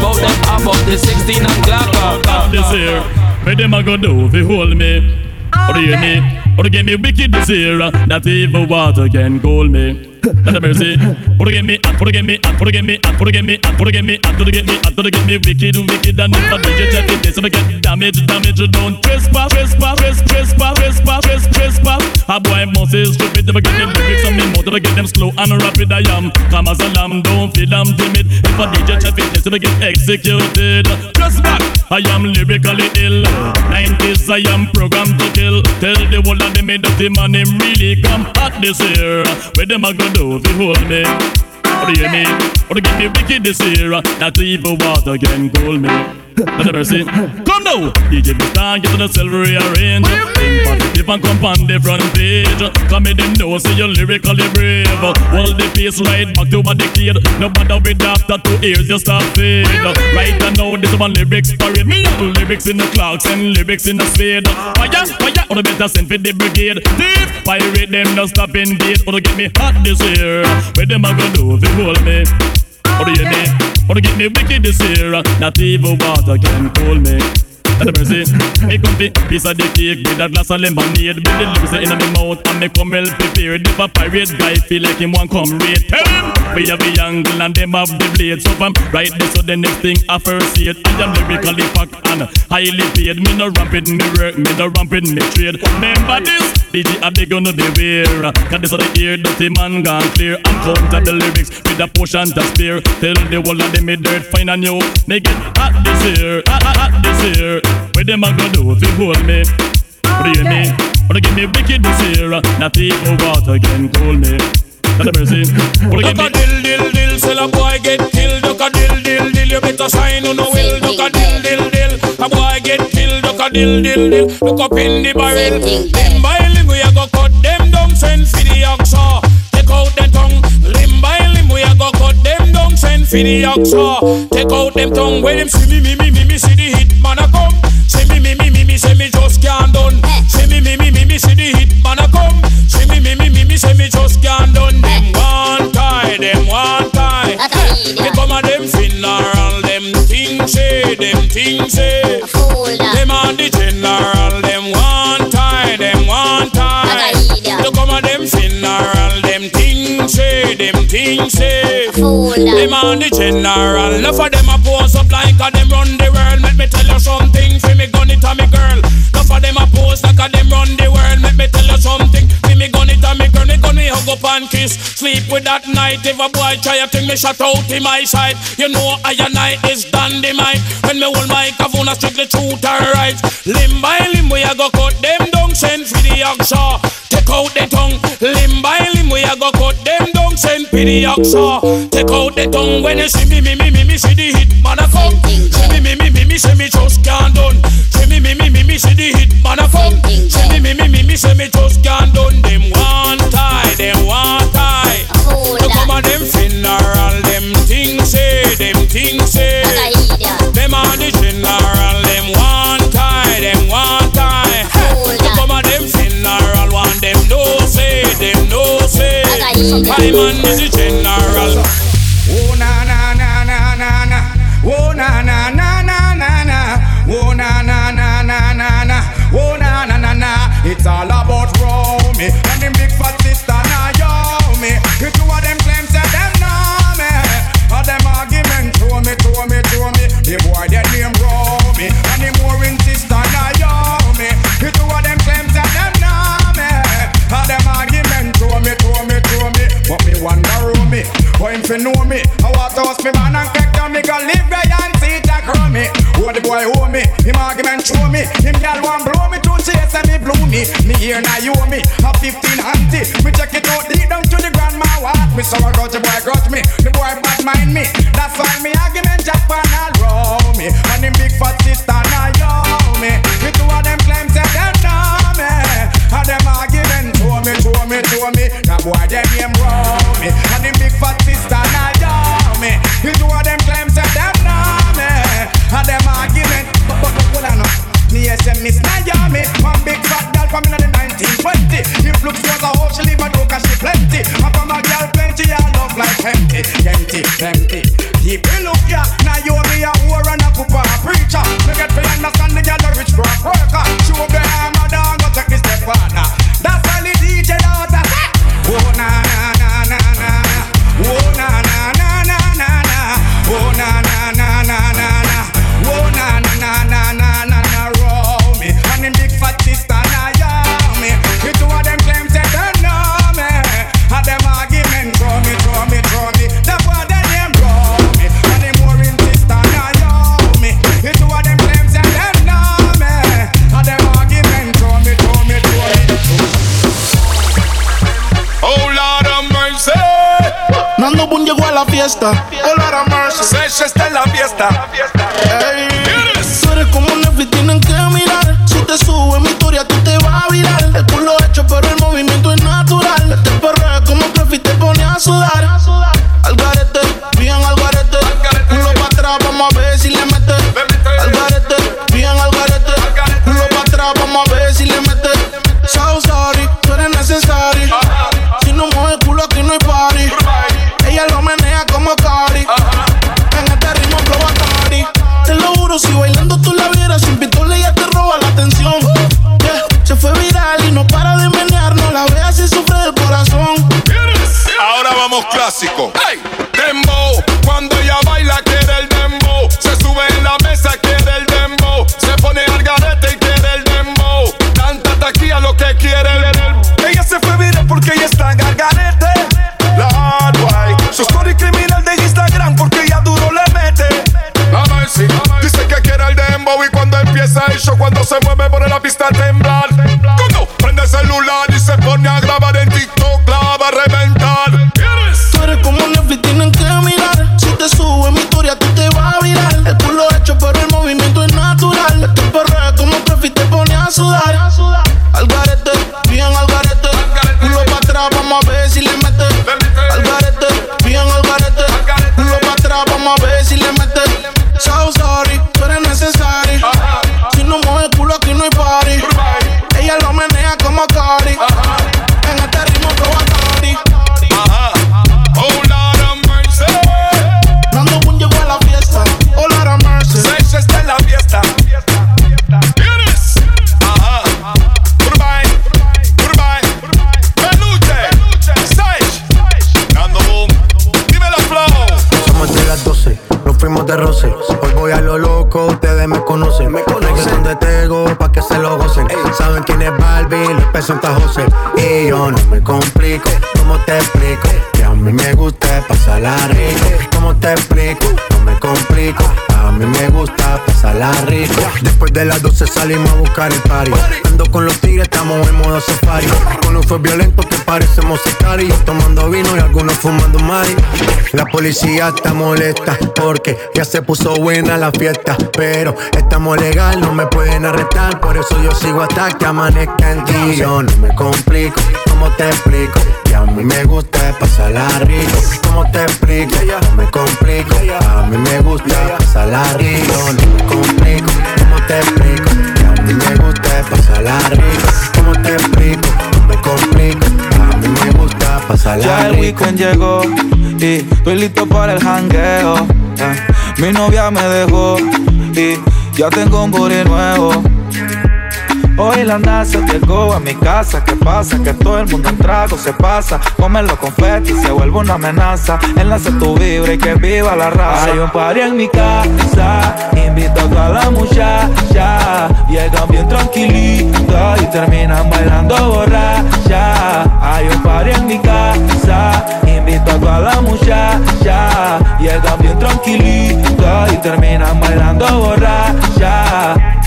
Bout them up up the 16 and clapper. This here, where them a go do if you hold me? Or do you hear me? Or to get me wicked this year, that evil water can cool me. Not a mercy. To get me, uh, or to get me, or to get me, or to get me, to get me, to get me, to get me wicked, wicked, and if I DJ check it, so I get damage, damage, don't trespass, trespass, trespass, trespass, trespass, trespass. A boy must is stupid, never get them lyrics on me mouth, to get them slow and rapid I am. Come as a lamb, don't feel I'm timid. If I DJ check it, so I get executed. Back, I am lyrically ill. 90s, I am programmed to kill. Tell the world that they made up the man, him really come hot this year. Where them a go if you hold me? Or do you hear me? Or to get me wicked this year? That evil water can cool me. Not a mercy. Now, DJ Star, get to the silver rearrange. Positive and come on the front page. Come in them know, say you're lyrically brave. Hold the pace right back to my decade. No bother with after two ears, just stop fade. Right now, this one lyrics parade. Me lyrics in the clocks and lyrics in the spade. Fire, fire, or the better send for the brigade. Thief, pirate them, no stop in date. Or to get me hot this year. Where them a gonna do you hold me? Or do you hear me? Or to get me wicked this year. Not even water can cool me. The mercy. Me come fi piece of the cake with a glass of lemonade. With the lips in my mouth and me come well prepared. If a pirate guy feel like him want come raid, tell him we have the angle and them have the blade. So I'm right there. So the next thing I first see it. I am lyrically packed and highly paid. Me no rampant me work, me no rampant me trade. Remember this? DJ are they gonna be wear? Cause this are the ear dirty man gone clear. I'm counter the lyrics with a potion to spare. Tell the whole of them me dirt fine and you. Me get hot this year, hot, hot, hot this year. Where them a go do if you hold me? What do you hear me? Or to give me wicked this year? Not even water can cool me. Not a mercy. Or to give me dill dill dill, sell a boy get killed. Duck a dill dill dill, you better sign on no will. Duck a dill dill dill, a boy get killed. Duck a dill dill dill, look up in the barrel. Limb by limb we a go cut them down, send for the oxa. For the oxa. Take out them tongue. When them see me me me me me see the hit man a come. See me me me me me say me just can't done. See me me me me me see the hit man a come. See me me me me me say me just can't done. Them one tie, them one tie. Me come a them funeral, them things say, them things say. Them on the general, them one tie, them one tie. You come a them funeral, them things say, them things say. Them on the general, enough of them a pose up like a them run the world. Let me tell you something, fi me gun it a me girl. Enough of them a pose like a them run the world. Let me tell you something, fi me gun it a me girl. Me gun me hug up and kiss, sleep with that night. If a boy try a thing, me shut out in my side. You know I and I is dynamite. When me hold my kavuna strictly truth and right. Limb by limb we a go cut them down, send for the oxa. Take out the tongue. Limb by limb we a go cut them down, send the oxa. Take out the tongue when you see me, me, me, me, me, see the hit man a come. See me, me, me, me, me, see me just can't done. See me, me, me, me, me, see the hit man a come. See me, me, me, me, me, see me just can't done. Them one tie, them one tie. You come on them funeral, them things say, them things say. Them on the general, them one say. I man is the general. Oh na na na na na na. Oh na na na na na na. Oh na na na na na na. Oh na na na na. It's all about Romy and them big fat sister Naomi. The two of them claim say them know me. All them argument throw me, throw me, throw me. The boy their name Him fi know me. I want to house me man and crack down me go live right and see it a crow me. The boy owe me. Him argument show me. Him gal want blow me tune chase and me blow me. Me here now you owe me. A 15 auntie. Me check it out deep down to the grandma what. Me so I got the boy grudge me. The boy bad mind me. That's why me argument Japan all row me. And him big fat sister now yo me. The two of them claim say them know me. And them argument show me, show me, show me. That boy them Looks like a hoe, she leave my door cause she plenty. Papa, my girl plenty, I love like empty, empty, empty. People look ya, now you be a whore and a pooper, a preacher. Make it be understand the girl a rich crop worker. Show them how my dog go take this step further. fiesta. De las 12 salimos a buscar el party. Ando con los tigres, estamos en modo safari. Con un fue violento que parecemos sicarios. Tomando vino y algunos fumando mari. La policía está molesta porque ya se puso buena la fiesta. Pero estamos legal, no me pueden arrestar. Por eso yo sigo hasta que amanezca en ti. Yo no me complico, ¿cómo te explico? Que a mí me gusta pasarla rico. ¿Cómo te explico? No me complico. A mí me gusta pasarla rico. No me complico, ¿cómo te explico? Que a mí me gusta pasarla rico. ¿Cómo te explico? No me complico. A mí me gusta pasarla Ya el rico. weekend llegó y estoy listo para el jangueo. eh. Mi novia me dejó y ya tengo un booty nuevo. Hoy la NASA llegó a mi casa. ¿Qué pasa? Que todo el mundo en trago se pasa. Comen los confetis se vuelve una amenaza. Enlace tu vibra y que viva la raza. Hay un party en mi casa. Invito a toda la muchacha. Llegan bien tranquilitas y terminan bailando borracha. Hay un party en mi casa. Invito a toda la muchacha. Llegan bien tranquilitas y terminan bailando borracha.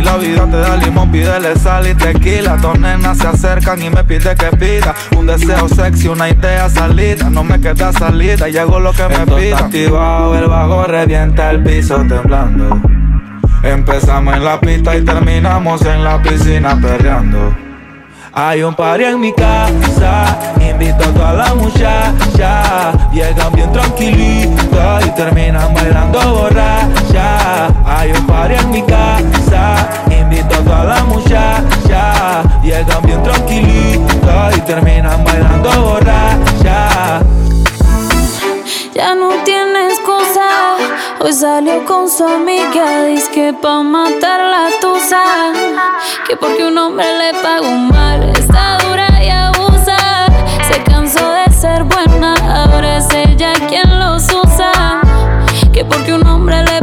Si la vida te da limón, pídele sal y tequila. Dos nenas se acercan y me pide que pida un deseo sexy, una idea salida. No me queda salida y hago lo que me pida. activado, el bajo revienta el piso temblando. Empezamos en la pista y terminamos en la piscina perreando. Hay un party en mi casa, invito a la muchacha. Llegan bien tranquilitas y terminan bailando borracha. Hay un party en mi casa, invito a la muchacha. Llegan bien tranquilitas y terminan bailando borracha. Ya no tiene excusa. Hoy salió con su amiga. Dice que pa' matar la tusa. Que porque un hombre le pagó mal. Está dura Ella quien los usa. Que porque un hombre le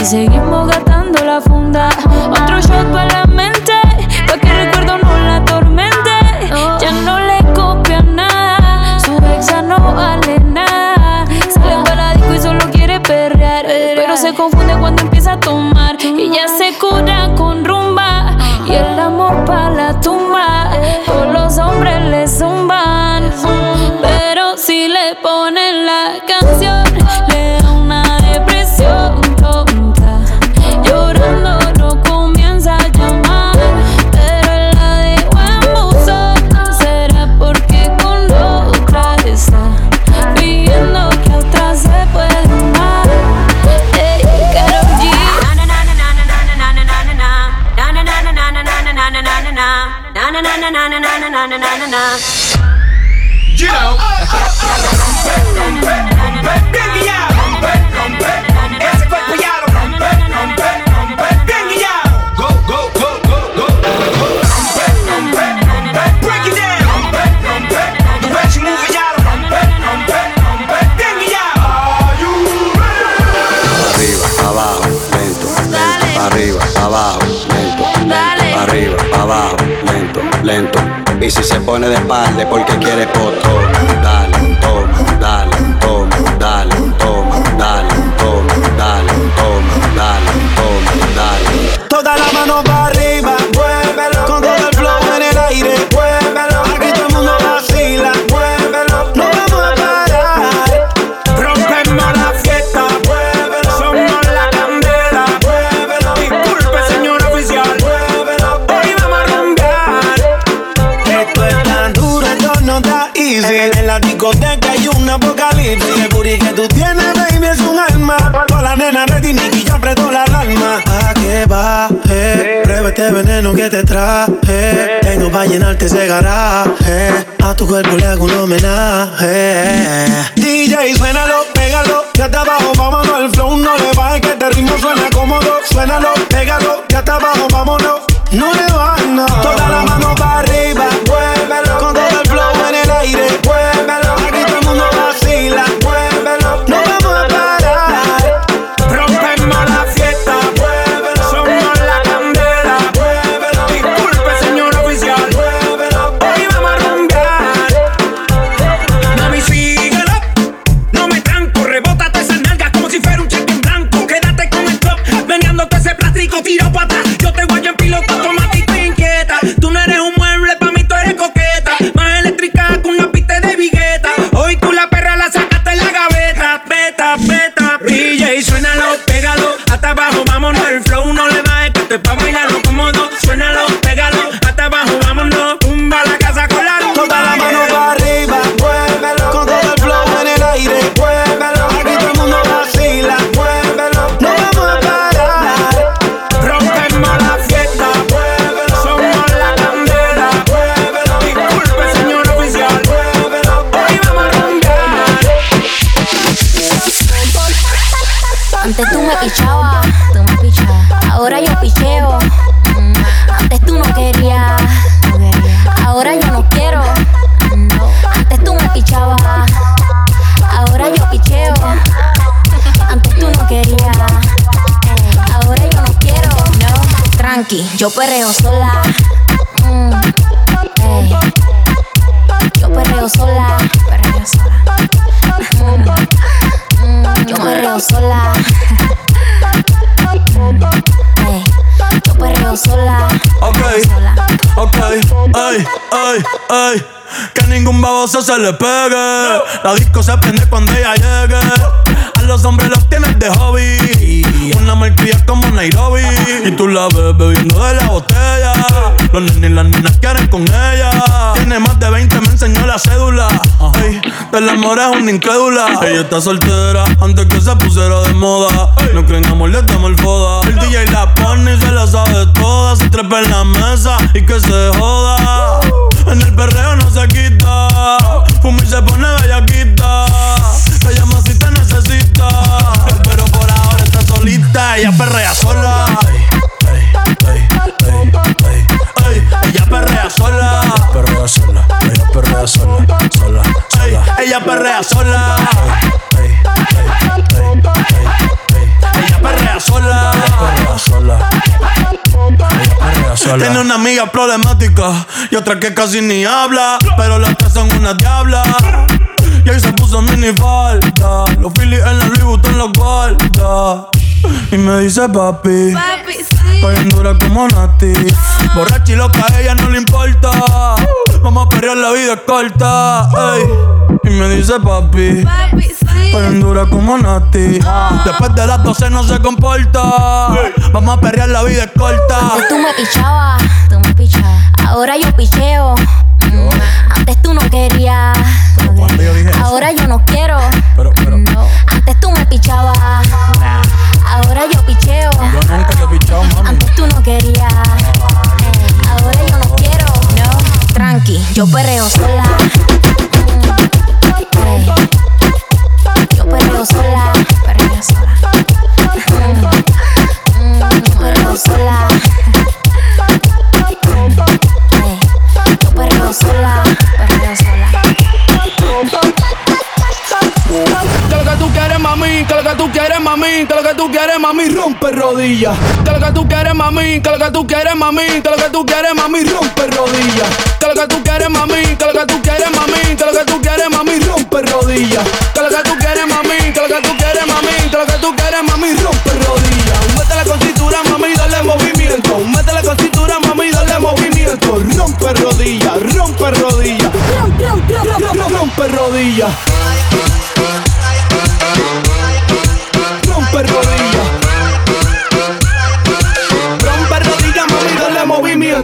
Y seguimos gastando la funda. Otro shot para la mente, pa' que el recuerdo no la atormente. Ya no le copia nada, su ex ya no vale nada. Sale para la disco y solo quiere perrear, pero se confunde cuando empieza a tomar. Y ya se cura con rumba y el amor para la tumba. Todos los hombres le zumban, pero si le ponen la canción, le Ya. Go, go, go, go, go, go. Break it down. The way you move it abajo, lento, lento. Arriba, abajo, lento, lento. Arriba, abajo, lento, lento. Y si se pone de espalda porque quiere poto, dale, toma, dale, toma, dale, En la discoteca hay un apocalipsis. El booty que tú tienes, baby, es un alma. Toda la nena ready, Nicky, ya apretó la alarma. A que baje, prueba este veneno que te traje. Tengo para llenarte ese garaje. A tu cuerpo le hago un homenaje. DJ, suénalo, pégalo, ya está abajo, vámonos. El flow no le baje, que este ritmo suena cómodo. Suénalo, pégalo, ya está abajo, vámonos. No le bajes, no. Toda la mano para yo perreo sola. Mm, ey. Yo perreo sola, perreo sola. Mm, mm, yo perreo sola. Yo perreo sola. Ok, ok, ay, ay, ay. Que ningún baboso se le pegue. La disco se prende cuando ella llegue. Los nenes y las nenas quieren con ella. Tiene más de 20, me enseñó la cédula. Ay, del amor es una incrédula. Ella está soltera antes que se pusiera de moda. No creen amor, le damos el foda. El DJ la pone y se la sabe toda. Se trepa en la mesa y que se joda. En el perreo no se quita. Fumi se pone bellaquita. Te llama si te necesita. Pero por ahora está solita. Ella perrea sola. Perrea sola. Sola. sola. Ella perrea sola. Ella perrea sola. Perrea sola. Tiene una amiga problemática y otra que casi ni habla. Pero las tres son una diabla. Y ahí se puso mini falta. Los Phillies en la Louis Vuitton los guarda. Y me dice papi. Papi, Estoy en dura como Nati. Borracha y loca, a ella no le importa. Vamos a perrear, la vida es corta. ey. Y me dice papi. papi, sí. Dura como Nati. Después de las 12 no se comporta. Vamos a perrear, la vida es corta. Antes tú me pichabas, tú me pichabas. Ahora yo picheo. Mm, Antes tú no querías. Ahora yo no quiero. No. Antes tú me pichabas. Ahora yo picheo. Yo nunca te he pichado, mami. Antes tú no querías. Ahora yo no quiero. No. Tranqui, yo perreo sola. Yo perreo sola. Perreo sola. Perreo sola. Yo perreo sola. Perreo sola. Lo que tú quieres, mami, que lo que tú quieres, mami, que lo que tú quieres, mami, rompe rodillas. Que lo que tú quieres, mami, que lo que tú quieres, mami, que lo que tú quieres, mami, rompe rodillas. Que lo que tú quieres, mami, que lo que tú quieres, mami, que lo que tú quieres, mami, rompe rodillas. Que lo que tú quieres, mami, que lo que tú quieres, mami, que lo que tú quieres, mami, rompe rodillas. Métele con cintura, mami, dale movimiento. Métele con cintura, mami, dale movimiento. Rompe rodillas, rompe rodillas. Rompe rodillas. Rompe rodillas.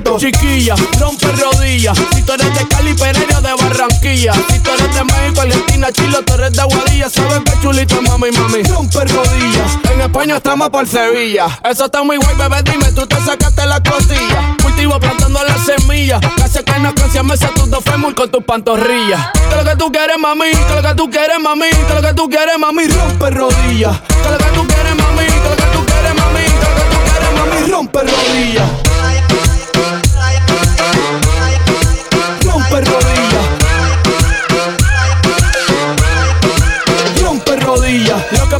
Chiquilla, rompe rodillas. Si tú eres de Cali, Pereira, de Barranquilla. Si tú eres de México, Argentina, Chile, tú eres de Aguadilla. Sabes que chulito, mami, mami. Rompe rodillas. En España estamos por Sevilla. Eso está muy guay, bebé, dime, tú te sacaste la costilla. Cultivo plantando las semillas. Casi que no me tus dos fémur con tus pantorrillas. Que lo que tú quieres, mami, que lo que tú quieres, mami, que lo que tú quieres, mami, rompe rodillas. Que lo que tú quieres, mami, que lo que tú quieres, mami, que lo que tú quieres, mami, rompe rodillas.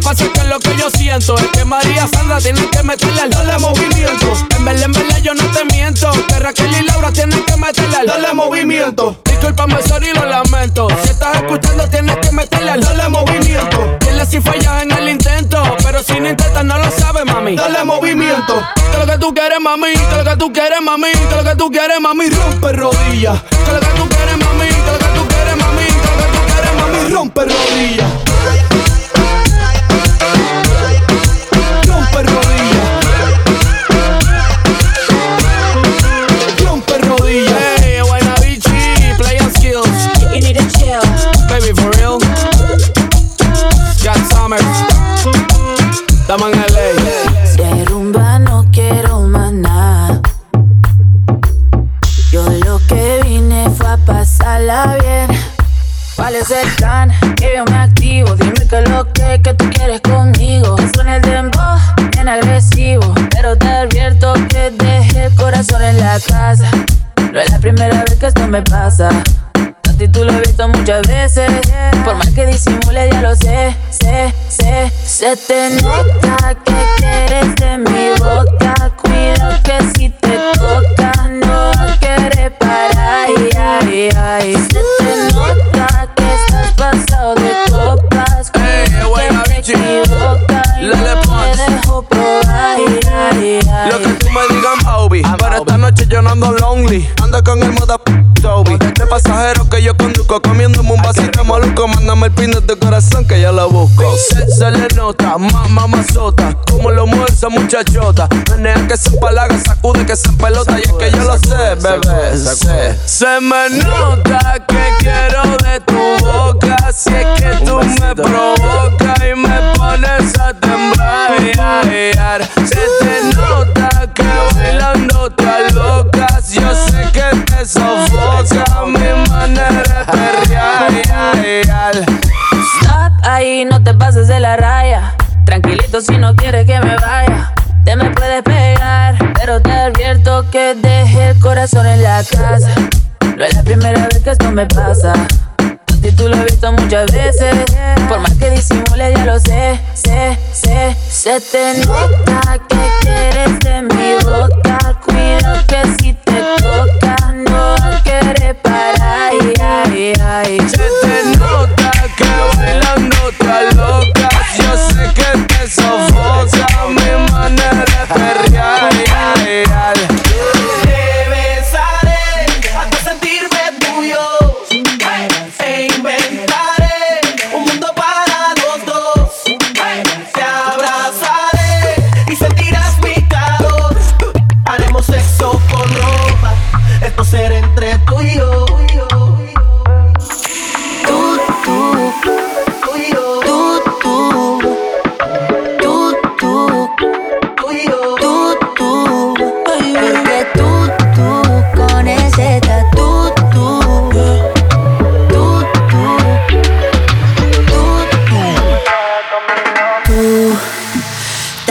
Pasa que lo que yo siento es que María Sandra tiene que meterle al dale movimiento. En en verdad, yo no te miento. Que Raquel y Laura tienen que meterle al dale movimiento. Disculpame, sorry, lo lamento. Si estás escuchando, tienes que meterle al dale movimiento. Dile si fallas en el intento. Pero si no intentas, no lo sabes, mami. Dale movimiento. Que lo que tú quieres, mami. Que lo que tú quieres, mami. Que lo que tú quieres, mami. Rompe rodillas. Que lo que tú quieres, mami. Que lo que tú quieres, mami. Que lo que tú quieres, mami. Rompe rodillas. Estamos en LA. De rumba no quiero más nada. Yo lo que vine fue a pasarla bien. ¿Cuál es el plan? Que yo me activo. Dime que lo que, tú quieres conmigo. Suena el dembow, bien agresivo. Pero te advierto que dejé el corazón en la casa. No es la primera vez que esto me pasa. Ti tú lo he visto muchas veces. Por más que disimule, ya lo sé, sé, sé. Se te nota que quieres de mi boca. Cuida que si te toca, no quieres parar. Ay, ay, ay. Se te nota que estás pasado de copas. Cuida que te equivocas Lo que tú me digas, Bobby. Pero esta noche yo no ando lonely. Ando con el moda Toby. De pasajero que yo conduzco, comiéndome un vasito de maluco. Mándame el pin de tu corazón que yo lo busco. Se, le nota, mamá mazota. Como lo mueve esa muchachota. Menea que se empalaga, sacude que se pelota. Y es que yo lo sé, bebé. Se, se me nota que quiero de tu boca. Si es que tú me provocas y me pones a temblar. Se te nota que bailando te locas. Yo sé que te sofoca mi manera de perrear. Stop ahí, no te pases de la raya. Tranquilito si no quieres que me vaya. Te me puedes pegar, pero te advierto que deje el corazón en la casa. No es la primera vez que esto me pasa. Si tú lo has visto muchas veces, por más que disimule, ya lo sé, sé, sé. Se te nota que quieres de mi boca. Que si te toca, no quieres parar. Ay, ay, ay. Se te nota que bailando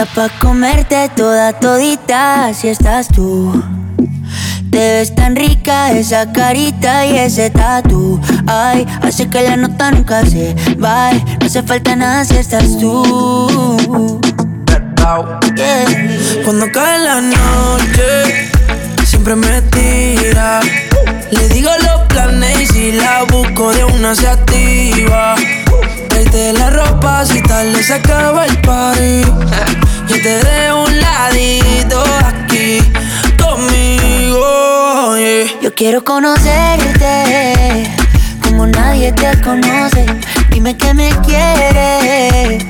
pa' comerte toda todita si estás tú. Te ves tan rica esa carita y ese tatu Ay, hace que la nota nunca se va No hace falta nada si estás tú Yeah. Cuando cae la noche, siempre me tira. Le digo los planes y si la busco de una se activa. Traete la ropa si tarde se acaba el party. Yo te dejo un ladito aquí conmigo. Yo quiero conocerte como nadie te conoce. Dime que me quieres,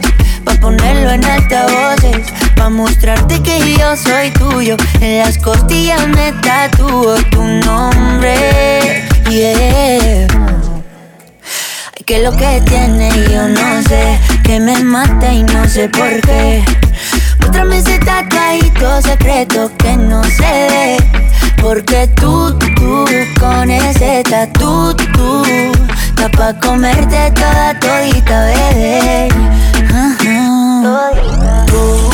pa' ponerlo en altavoces. Pa' mostrarte que yo soy tuyo. En las costillas me tatúo tu nombre. Yeah. Ay, que lo que tiene yo no sé. Que me mata y no sé por qué. Muéstrame ese tatuajito secreto que no se ve. Porque tú, tú, con ese tatu, tú, está pa' comerte toda todita, bebé. Ajá. Tú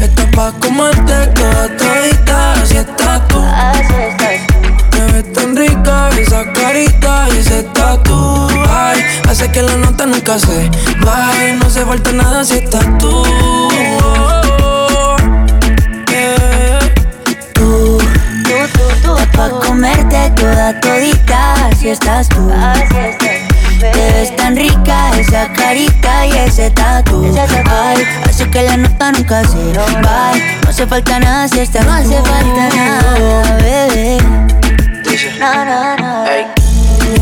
estás pa' comerte toda todita si estás tú. Tan rica esa carita y ese tatu Ay, hace que la nota nunca se baje No hace falta nada si estás tú. Tú, tú, tú, tú, pa' comerte toda todita si estás tú. Te ves tan rica esa carita y ese tatu Ay, hace que la nota nunca se va No. hace falta nada si estás No hace falta nada, bebé No, no, no.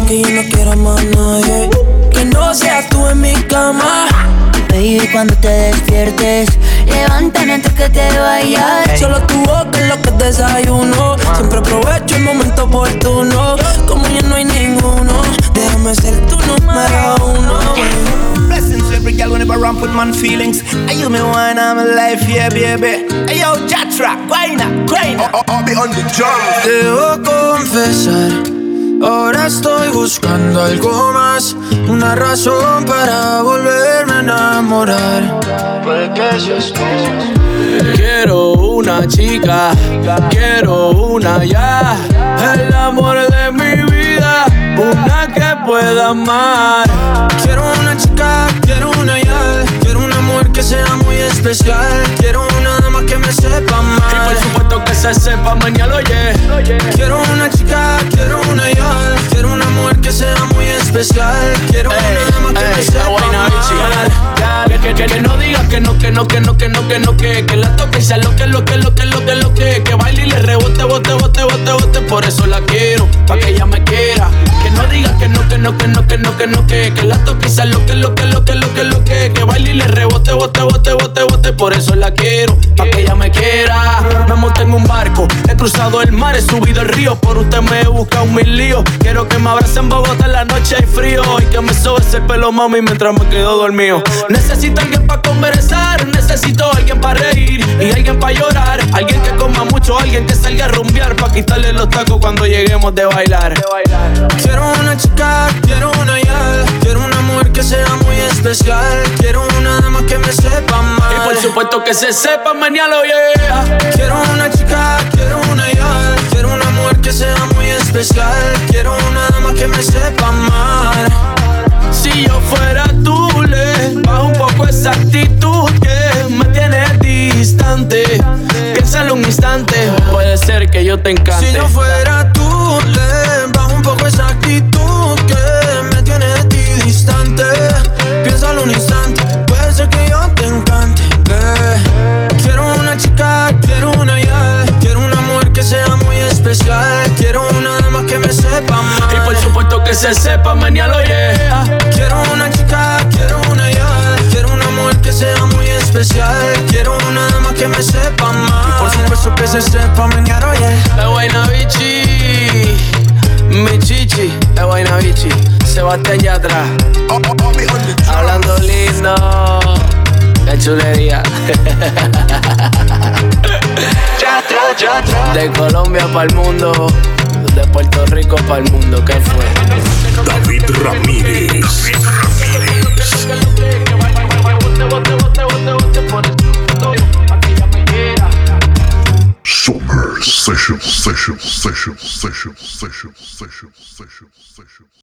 Que yo no quiero más nadie. Que no seas tú en mi cama Baby, cuando te despiertes Levántame antes que te vayas Solo tu boca es lo que desayuno Siempre aprovecho el momento oportuno Como ya no hay ninguno Déjame ser tu número uno Blessings to every girl whenever ramp with man feelings. Are you me one I'm alive, yeah, baby. Hey yo, Jatra, guayna, guayna. I'll be on the drum. Debo confesar Ahora estoy buscando algo más Una razón para volverme a enamorar Puede que seas tú Quiero una chica, quiero una ya. El amor de mi vida, una que pueda amar. Quiero una chica, quiero una ya que sea muy especial Quiero una dama que me sepa mal Y por supuesto que se sepa mañana, oye. Quiero una chica, quiero una ya Quiero una mujer que sea muy especial. Quiero una dama que me sepa amar. Que, que, que no digas que no, que no, que no, que no, que no, que Que la toque y sea lo que, lo que, lo que, lo que, lo que Que baile y le rebote, bote, bote, bote, bote Por eso la quiero, pa' que ella me quiera Que no digas que no, que no, que no, que no, que no, que Que la sea lo que, lo que, lo que, lo que, lo que Que baile y le rebote, bote, bote, bote, bote Por eso la quiero, pa' que ella me quiera Me monté en un barco, he cruzado el mar, he subido el río Por usted me he buscado mil líos Quiero que me abracen en Bogotá en la noche hay frío Y que me sobe ese pelo mami mientras me quedo dormido Necesito alguien para conversar, necesito alguien para reír y alguien para llorar. Alguien que coma mucho, alguien que salga a rumbear para quitarle los tacos cuando lleguemos de bailar. Quiero una chica, quiero una ya, quiero una mujer que sea muy especial. Quiero una dama que me sepa mal. Y por supuesto que se sepa, mañana yeah. Quiero una chica, quiero una ya, quiero una mujer que sea muy especial. Quiero una dama que me sepa mal. Si yo fuera tú, le bajo un poco esa actitud que me tiene distante. Piénsalo un instante, puede ser que yo te encante. Si yo fuera tú, especial. Quiero una dama que me sepa mal. Y por supuesto que se sepa, mañana yeah. Quiero una chica, quiero una ya, quiero una mujer que sea muy especial. Quiero una dama que me sepa mal. Y por supuesto que se sepa mañana yeah. Es buena bichi, mi chichi, es buena bichi. Sebastián ya atrás, hablando lindo, qué chulería. De Colombia para el mundo, de Puerto Rico para el mundo, ¿qué fue? David Ramírez. Summer Session, Session, Session, Session, Session, Session, Session, Session.